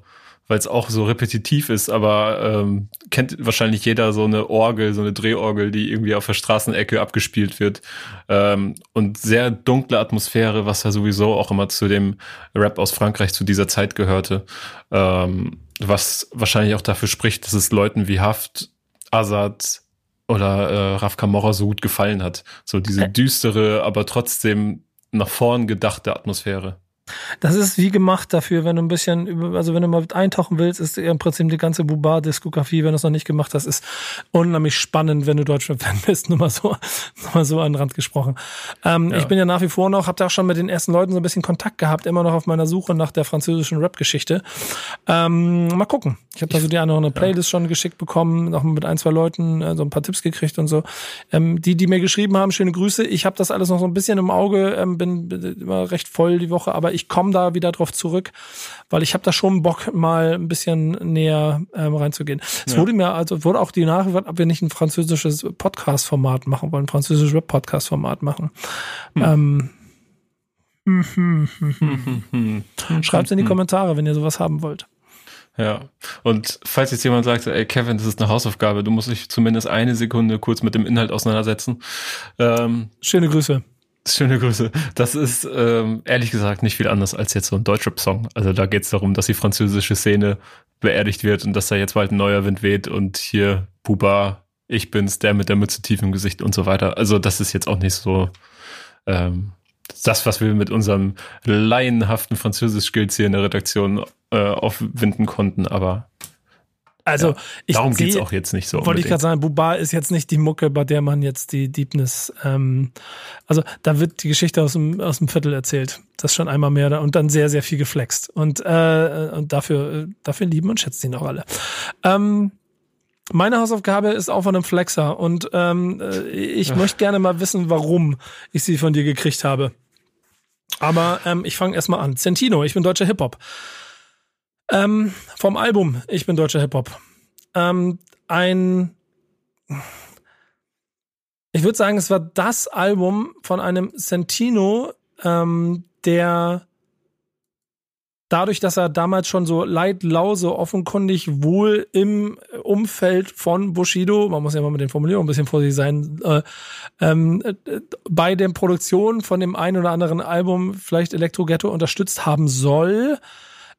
weil es auch so repetitiv ist, aber ähm, kennt wahrscheinlich jeder so eine Orgel, so eine Drehorgel, die irgendwie auf der Straßenecke abgespielt wird. Ähm, und sehr dunkle Atmosphäre, was ja sowieso auch immer zu dem Rap aus Frankreich zu dieser Zeit gehörte. Ähm, was wahrscheinlich auch dafür spricht, dass es Leuten wie Haft, Azad oder äh, Raf Kamora so gut gefallen hat. So diese düstere, aber trotzdem nach vorn gedachte Atmosphäre. Das ist wie gemacht dafür, wenn du ein bisschen, also wenn du mal eintauchen willst, ist im Prinzip die ganze Bubar-Diskografie, wenn du es noch nicht gemacht hast, ist unheimlich spannend, wenn du Deutschrap-Fan bist. Nur mal so, nur mal so an den Rand gesprochen. Ähm, ja. Ich bin ja nach wie vor noch, habe da auch schon mit den ersten Leuten so ein bisschen Kontakt gehabt, immer noch auf meiner Suche nach der französischen Rap-Geschichte. Ähm, mal gucken. Ich habe da so die eine oder andere Playlist schon geschickt bekommen, noch mit ein, zwei Leuten äh, so ein paar Tipps gekriegt und so. Ähm, die, die mir geschrieben haben, schöne Grüße. Ich habe das alles noch so ein bisschen im Auge, ähm, bin, bin immer recht voll die Woche, aber ich ich komme da wieder drauf zurück, weil ich habe da schon Bock, mal ein bisschen näher ähm, reinzugehen. Es ja. wurde mir, also wurde auch die Nachricht, ob wir nicht ein französisches Podcast-Format machen wollen, ein französisches Rap-Podcast-Format machen. Hm. Ähm, Schreibt es in die Kommentare, wenn ihr sowas haben wollt. Ja. Und falls jetzt jemand sagt, ey Kevin, das ist eine Hausaufgabe, du musst dich zumindest eine Sekunde kurz mit dem Inhalt auseinandersetzen. Ähm, Schöne Grüße. Schöne Grüße. Das ist ähm, ehrlich gesagt nicht viel anders als jetzt so ein Deutschrap-Song. Also da geht es darum, dass die französische Szene beerdigt wird und dass da jetzt bald ein neuer Wind weht und hier Puba, ich bin's, der mit der Mütze tief im Gesicht und so weiter. Also das ist jetzt auch nicht so ähm, das, was wir mit unserem laienhaften Französisch-Skills hier in der Redaktion äh, aufwinden konnten, aber also ja, ich darum geht's auch jetzt nicht so. Wollte ich gerade sagen, Buba ist jetzt nicht die Mucke, bei der man jetzt die Deepness, ähm, also da wird die Geschichte aus dem, aus dem Viertel erzählt. Das schon einmal mehr da und dann sehr, sehr viel geflext. Und, äh, und dafür, dafür lieben und schätzen ihn auch alle. Ähm, meine Hausaufgabe ist auch von einem Flexer und ähm, äh, ich Ach. möchte gerne mal wissen, warum ich sie von dir gekriegt habe. Aber ähm, ich fange erstmal an. Centino, ich bin deutscher Hip-Hop. Ähm, vom Album Ich bin deutscher Hip-Hop. ähm, ein, ich würde sagen, es war das Album von einem Sentino, ähm, der dadurch, dass er damals schon so leitlause, offenkundig wohl im Umfeld von Bushido, man muss ja mal mit den Formulierungen ein bisschen vorsichtig sein, äh, äh, bei der Produktion von dem einen oder anderen Album vielleicht Elektro Ghetto unterstützt haben soll,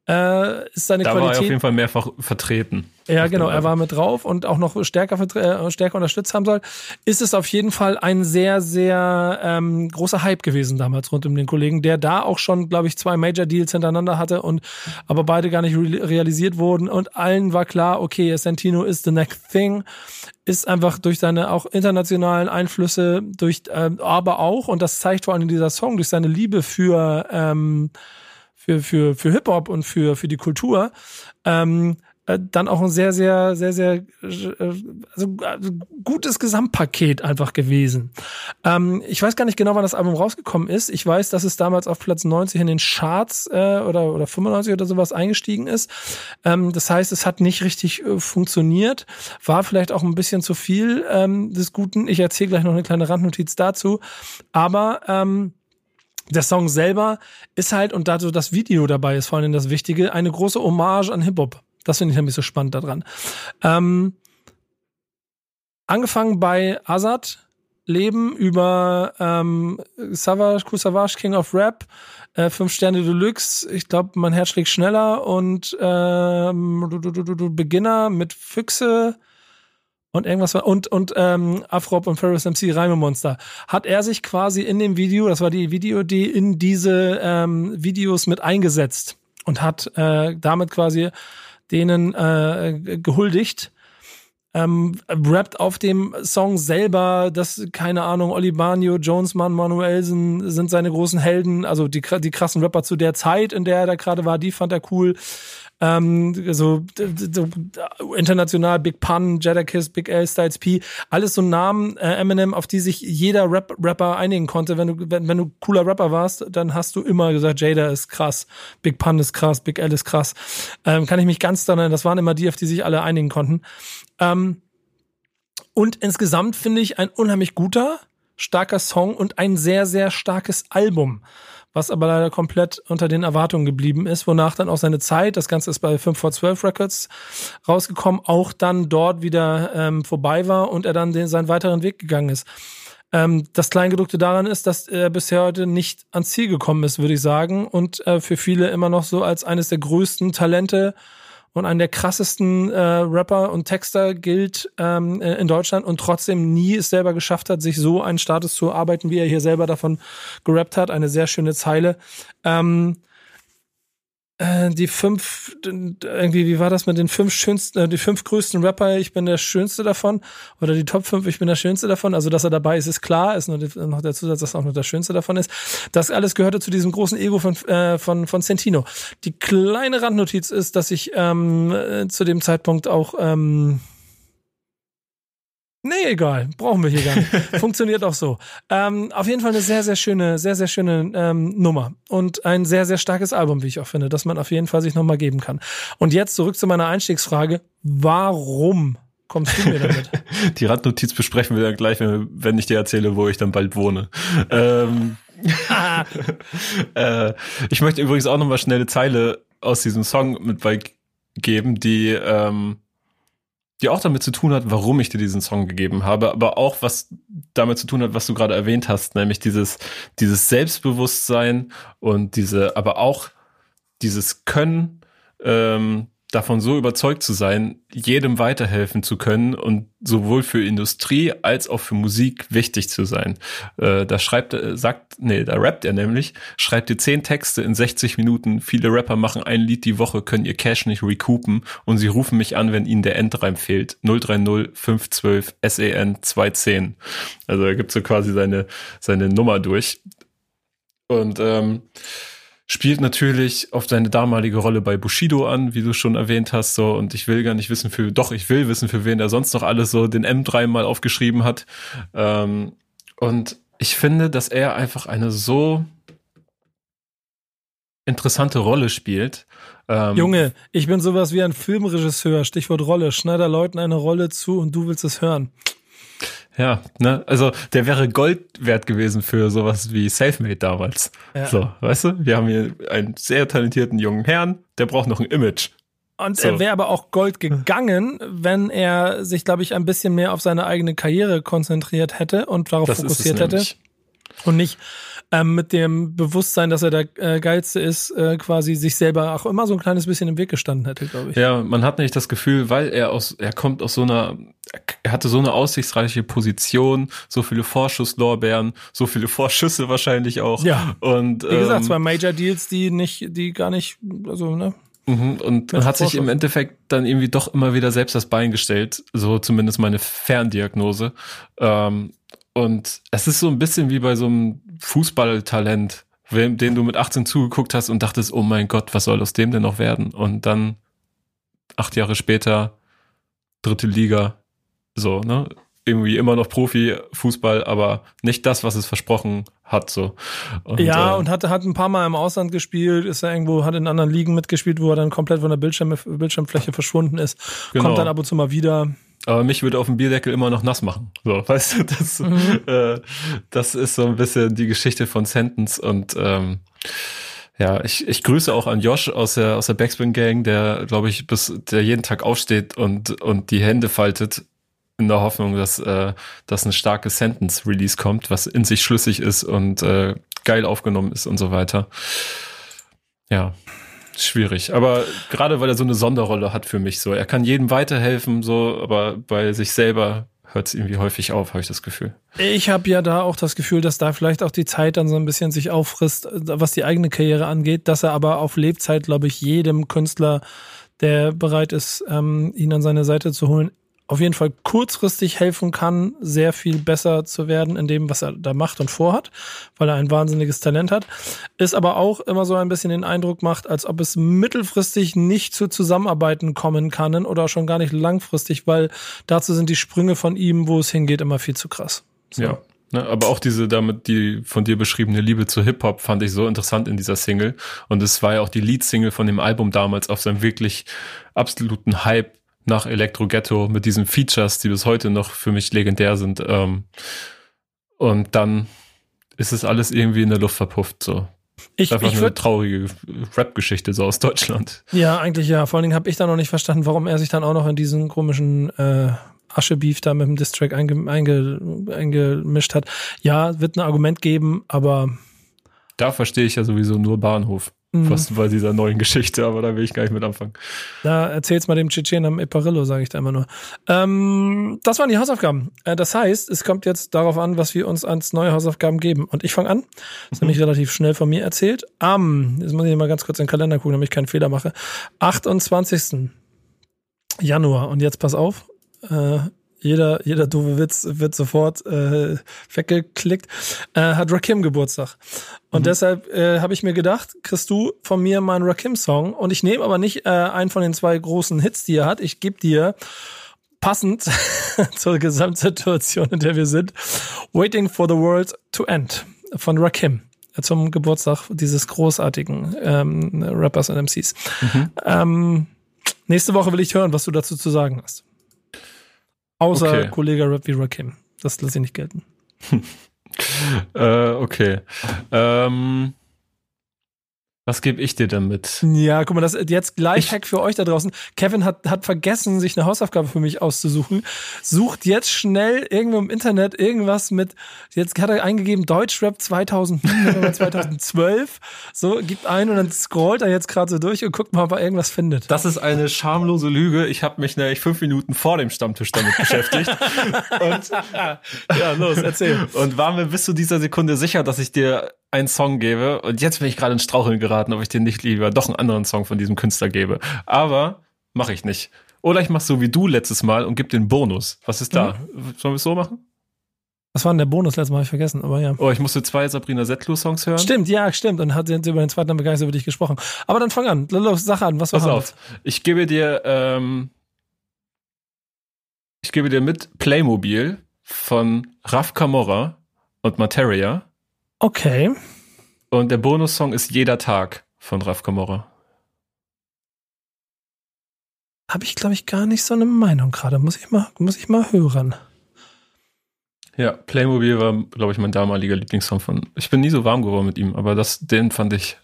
äh, ist seine da Qualität. war er auf jeden Fall mehrfach vertreten. Ja, genau, er war mit drauf und auch noch stärker, äh, stärker unterstützt haben soll. Ist es auf jeden Fall ein sehr, sehr ähm, großer Hype gewesen damals rund um den Kollegen, der da auch schon, glaube ich, zwei Major Deals hintereinander hatte und aber beide gar nicht re realisiert wurden und allen war klar, okay, Santino ist the next thing, ist einfach durch seine auch internationalen Einflüsse, durch äh, aber auch, und das zeigt vor allem dieser Song, durch seine Liebe für ähm, für, für, für Hip-Hop und für, für die Kultur, ähm, äh, dann auch ein sehr, sehr, sehr, sehr äh, also, also gutes Gesamtpaket einfach gewesen. Ähm, ich weiß gar nicht genau, wann das Album rausgekommen ist. Ich weiß, dass es damals auf Platz 90 in den Charts äh, oder, oder 95 oder sowas eingestiegen ist. Ähm, das heißt, es hat nicht richtig äh, funktioniert. War vielleicht auch ein bisschen zu viel ähm, des Guten. Ich erzähle gleich noch eine kleine Randnotiz dazu. Aber ähm, der Song selber ist halt, und dazu das Video dabei ist vor allem das Wichtige, eine große Hommage an Hip-Hop. Das finde ich nämlich so spannend daran. Ähm, angefangen bei Azad, Leben über ähm, Savage, Cool Savage, King of Rap, äh, Fünf Sterne Deluxe, ich glaube, mein Herz schlägt schneller und ähm, du, du, du, Beginner mit Füchse, und irgendwas war und und ähm, Afrop und Ferris MC Reimemonster hat er sich quasi in dem Video, das war die Video, die in diese ähm, Videos mit eingesetzt und hat äh, damit quasi denen äh, gehuldigt. Ähm, rappt auf dem Song selber, das, keine Ahnung, Oli Banio, Jonesman, Manuelsen sind seine großen Helden, also die, die krassen Rapper zu der Zeit, in der er da gerade war, die fand er cool. Ähm, so, so international Big Pun, Jadakiss, Big L, Styles P, alles so Namen, äh, Eminem, auf die sich jeder Rap Rapper einigen konnte. Wenn du, wenn, wenn du cooler Rapper warst, dann hast du immer gesagt, Jada ist krass, Big Pun ist krass, Big L ist krass. Ähm, kann ich mich ganz daran erinnern, das waren immer die, auf die sich alle einigen konnten. Ähm, und insgesamt finde ich ein unheimlich guter, starker Song und ein sehr, sehr starkes Album was aber leider komplett unter den Erwartungen geblieben ist, wonach dann auch seine Zeit, das Ganze ist bei 5 vor 12 Records rausgekommen, auch dann dort wieder ähm, vorbei war und er dann den, seinen weiteren Weg gegangen ist. Ähm, das Kleingedruckte daran ist, dass er bisher heute nicht ans Ziel gekommen ist, würde ich sagen, und äh, für viele immer noch so als eines der größten Talente und einen der krassesten äh, Rapper und Texter gilt ähm, in Deutschland und trotzdem nie es selber geschafft hat, sich so einen Status zu erarbeiten, wie er hier selber davon gerappt hat. Eine sehr schöne Zeile. Ähm, äh, die fünf, irgendwie, wie war das mit den fünf schönsten, äh, die fünf größten Rapper, ich bin der schönste davon, oder die Top 5, ich bin der schönste davon. Also, dass er dabei ist, ist klar, ist nur noch der Zusatz, dass er auch noch der schönste davon ist. Das alles gehörte zu diesem großen Ego von, äh, von, von Centino. Die kleine Randnotiz ist, dass ich ähm, äh, zu dem Zeitpunkt auch ähm, Nee, egal. Brauchen wir hier gar nicht. Funktioniert auch so. Ähm, auf jeden Fall eine sehr, sehr schöne, sehr, sehr schöne ähm, Nummer. Und ein sehr, sehr starkes Album, wie ich auch finde, dass man auf jeden Fall sich nochmal geben kann. Und jetzt zurück zu meiner Einstiegsfrage. Warum kommst du mir damit? Die Randnotiz besprechen wir dann gleich, wenn ich dir erzähle, wo ich dann bald wohne. ähm, äh, ich möchte übrigens auch nochmal schnelle Zeile aus diesem Song mit beigeben, die ähm, die auch damit zu tun hat, warum ich dir diesen Song gegeben habe, aber auch was damit zu tun hat, was du gerade erwähnt hast, nämlich dieses, dieses Selbstbewusstsein und diese, aber auch dieses Können, ähm, davon so überzeugt zu sein, jedem weiterhelfen zu können und sowohl für Industrie als auch für Musik wichtig zu sein. Äh, da schreibt er, sagt, nee, da rappt er nämlich, schreibt dir zehn Texte in 60 Minuten. Viele Rapper machen ein Lied die Woche, können ihr Cash nicht recoupen und sie rufen mich an, wenn ihnen der Endreim fehlt. 030 512 SEN 210. Also er gibt so quasi seine, seine Nummer durch. Und ähm, spielt natürlich auf seine damalige Rolle bei Bushido an, wie du schon erwähnt hast, so und ich will gar nicht wissen für, doch ich will wissen für wen er sonst noch alles so den M3 mal aufgeschrieben hat ähm, und ich finde, dass er einfach eine so interessante Rolle spielt. Ähm, Junge, ich bin sowas wie ein Filmregisseur, Stichwort Rolle. Schneider Leuten eine Rolle zu und du willst es hören. Ja, ne, also der wäre Gold wert gewesen für sowas wie Selfmade damals. Ja. So, weißt du, wir haben hier einen sehr talentierten jungen Herrn, der braucht noch ein Image. Und so. er wäre aber auch Gold gegangen, wenn er sich, glaube ich, ein bisschen mehr auf seine eigene Karriere konzentriert hätte und darauf das fokussiert hätte. Und nicht ähm, mit dem Bewusstsein, dass er der äh, Geilste ist, äh, quasi sich selber auch immer so ein kleines bisschen im Weg gestanden hätte, glaube ich. Ja, man hat nicht das Gefühl, weil er aus, er kommt aus so einer, er hatte so eine aussichtsreiche Position, so viele Vorschusslorbeeren, so viele Vorschüsse wahrscheinlich auch. Ja. Und wie gesagt, ähm, zwei Major Deals, die nicht, die gar nicht, also ne. Mhm, und man hat sich im Endeffekt dann irgendwie doch immer wieder selbst das Bein gestellt, so zumindest meine Ferndiagnose. Ähm, und es ist so ein bisschen wie bei so einem Fußballtalent, den du mit 18 zugeguckt hast und dachtest, oh mein Gott, was soll aus dem denn noch werden? Und dann acht Jahre später dritte Liga, so, ne? Irgendwie immer noch Profi-Fußball, aber nicht das, was es versprochen hat, so. Und, ja, äh, und hat, hat ein paar Mal im Ausland gespielt, ist er irgendwo, hat in anderen Ligen mitgespielt, wo er dann komplett von der Bildschirm, Bildschirmfläche verschwunden ist, genau. kommt dann ab und zu mal wieder. Aber mich würde auf dem Bierdeckel immer noch nass machen. So, weißt du, das, mhm. äh, das ist so ein bisschen die Geschichte von Sentence und ähm, ja, ich, ich grüße auch an Josh aus der aus der Backspin Gang, der glaube ich bis der jeden Tag aufsteht und und die Hände faltet in der Hoffnung, dass äh, dass eine starke Sentence Release kommt, was in sich schlüssig ist und äh, geil aufgenommen ist und so weiter. Ja, schwierig. Aber gerade weil er so eine Sonderrolle hat für mich so. Er kann jedem weiterhelfen, so, aber bei sich selber hört es irgendwie häufig auf, habe ich das Gefühl. Ich habe ja da auch das Gefühl, dass da vielleicht auch die Zeit dann so ein bisschen sich auffrisst, was die eigene Karriere angeht, dass er aber auf Lebzeit, glaube ich, jedem Künstler, der bereit ist, ähm, ihn an seine Seite zu holen, auf jeden Fall kurzfristig helfen kann, sehr viel besser zu werden in dem, was er da macht und vorhat, weil er ein wahnsinniges Talent hat. Ist aber auch immer so ein bisschen den Eindruck macht, als ob es mittelfristig nicht zu Zusammenarbeiten kommen kann oder schon gar nicht langfristig, weil dazu sind die Sprünge von ihm, wo es hingeht, immer viel zu krass. So. Ja. Ne, aber auch diese damit die von dir beschriebene Liebe zu Hip-Hop fand ich so interessant in dieser Single. Und es war ja auch die Lead-Single von dem Album damals auf seinem wirklich absoluten Hype nach Electro Ghetto mit diesen Features, die bis heute noch für mich legendär sind. Ähm, und dann ist es alles irgendwie in der Luft verpufft. So. Ich, Einfach ich eine traurige Rap-Geschichte so aus Deutschland. Ja, eigentlich ja. Vor allen Dingen habe ich da noch nicht verstanden, warum er sich dann auch noch in diesen komischen äh, Aschebeef da mit dem Distrack einge, einge, eingemischt hat. Ja, wird ein Argument geben, aber. Da verstehe ich ja sowieso nur Bahnhof. Mhm. Fast bei dieser neuen Geschichte, aber da will ich gar nicht mit anfangen. Da erzähl's mal dem Tschetschen am Eparillo, sage ich da immer nur. Ähm, das waren die Hausaufgaben. Äh, das heißt, es kommt jetzt darauf an, was wir uns als neue Hausaufgaben geben. Und ich fange an. Das ist mhm. nämlich relativ schnell von mir erzählt. Am, jetzt muss ich mal ganz kurz in den Kalender gucken, damit ich keinen Fehler mache. 28. Januar. Und jetzt pass auf. Äh, jeder, jeder doofe Witz wird sofort äh, weggeklickt, äh, hat Rakim Geburtstag. Und mhm. deshalb äh, habe ich mir gedacht, kriegst du von mir mal einen Rakim-Song. Und ich nehme aber nicht äh, einen von den zwei großen Hits, die er hat. Ich gebe dir passend zur Gesamtsituation, in der wir sind, Waiting for the World to End von Rakim zum Geburtstag dieses großartigen ähm, Rappers und MCs. Mhm. Ähm, nächste Woche will ich hören, was du dazu zu sagen hast. Außer okay. Kollege Rap wie Rakim. Das lasse ich nicht gelten. äh, okay. Ähm, was gebe ich dir damit? Ja, guck mal, das jetzt gleich Hack für euch da draußen. Kevin hat, hat vergessen, sich eine Hausaufgabe für mich auszusuchen. Sucht jetzt schnell irgendwo im Internet irgendwas mit, jetzt hat er eingegeben Deutschrap 2007 oder 2012. So, gibt ein und dann scrollt er jetzt gerade so durch und guckt mal, ob er irgendwas findet. Das ist eine schamlose Lüge. Ich habe mich nämlich fünf Minuten vor dem Stammtisch damit beschäftigt. und, ja, los, erzähl. Und war mir bis zu dieser Sekunde sicher, dass ich dir einen Song gebe und jetzt bin ich gerade in Straucheln geraten, ob ich dir nicht lieber doch einen anderen Song von diesem Künstler gebe. Aber mache ich nicht. Oder ich mache so wie du letztes Mal und gebe den Bonus. Was ist da? Mhm. Sollen wir es so machen? Was war denn der Bonus letztes Mal? Hab ich vergessen, aber ja. Oh, ich musste zwei Sabrina Settler-Songs hören. Stimmt, ja, stimmt. Und hat jetzt über den zweiten gar nicht so über dich gesprochen. Aber dann fang an. Los, sag an, was war Pass auf. Ich gebe dir, ähm, ich gebe dir mit Playmobil von Raf Camorra und Materia. Okay. Und der Bonussong ist Jeder Tag von Raf Kamora. Habe ich, glaube ich, gar nicht so eine Meinung gerade. Muss ich mal, muss ich mal hören. Ja, Playmobil war, glaube ich, mein damaliger Lieblingssong von. Ich bin nie so warm geworden mit ihm, aber das, den fand ich.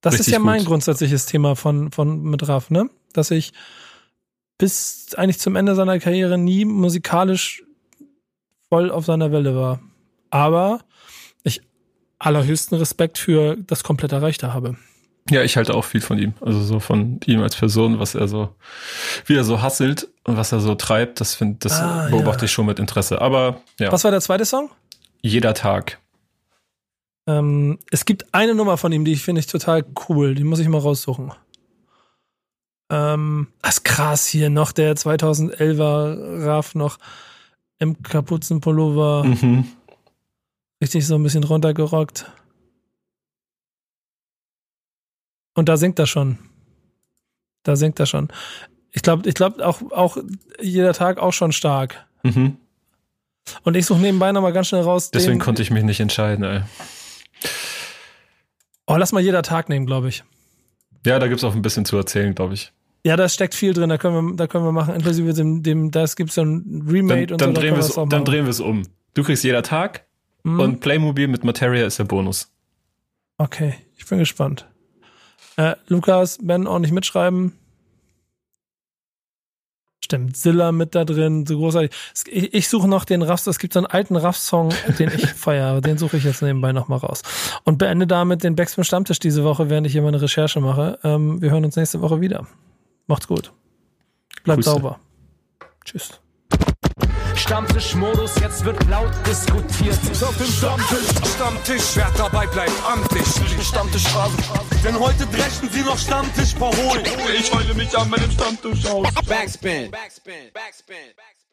Das ist ja gut. mein grundsätzliches Thema von, von mit Raf, ne? Dass ich bis eigentlich zum Ende seiner Karriere nie musikalisch voll auf seiner Welle war. Aber allerhöchsten Respekt für das komplett Erreichte habe. Ja, ich halte auch viel von ihm. Also so von ihm als Person, was er so, wie er so hasselt und was er so treibt, das finde, das Ah, beobachte ja. ich schon mit Interesse. Aber ja, Was war der zweite Song? jeder Tag. Ähm, es gibt eine Nummer von ihm, die ich finde ich total cool. Die muss ich mal raussuchen. Ähm, das ist krass hier noch der 2011er Raf noch im Kapuzenpullover, Mhm. Richtig so ein bisschen runtergerockt. Und da singt er schon. Da singt er schon. Ich glaube, ich glaube auch, auch jeder Tag auch schon stark. Mhm. Und ich suche nebenbei nochmal ganz schnell raus. Deswegen konnte ich mich nicht entscheiden, ey. Oh, lass mal jeder Tag nehmen, glaube ich. Ja, da gibt's auch ein bisschen zu erzählen, glaube ich. Ja, da steckt viel drin, da können wir, da können wir machen, inklusive dem, dem das gibt so ein Remake Dann, und dann, so. drehen dann drehen wir es um. Du kriegst jeder Tag Mhm. und Playmobil mit Materia ist der Bonus. Okay, ich bin gespannt. Äh, Lukas, Ben, ordentlich mitschreiben. Stimmt, Zilla mit da drin, so großartig. Ich, ich suche noch den Raff, es gibt so einen alten Raff-Song, den ich feiere, den suche ich jetzt nebenbei nochmal raus. Und beende damit den Backspin Stammtisch diese Woche, während ich hier meine Recherche mache. Ähm, wir hören uns nächste Woche wieder. Macht's gut. Bleibt Grüße. sauber. Tschüss. Stammtischmodus, jetzt wird laut diskutiert. Auf dem Stammtisch, Stammtisch, wer dabei bleibt, amtlich. Stammtisch Phase. Denn heute dreschen sie noch Stammtisch verholen. Ich heule mich an meinem Stammtisch aus. Backspin. Backspin. Backspin. Backspin.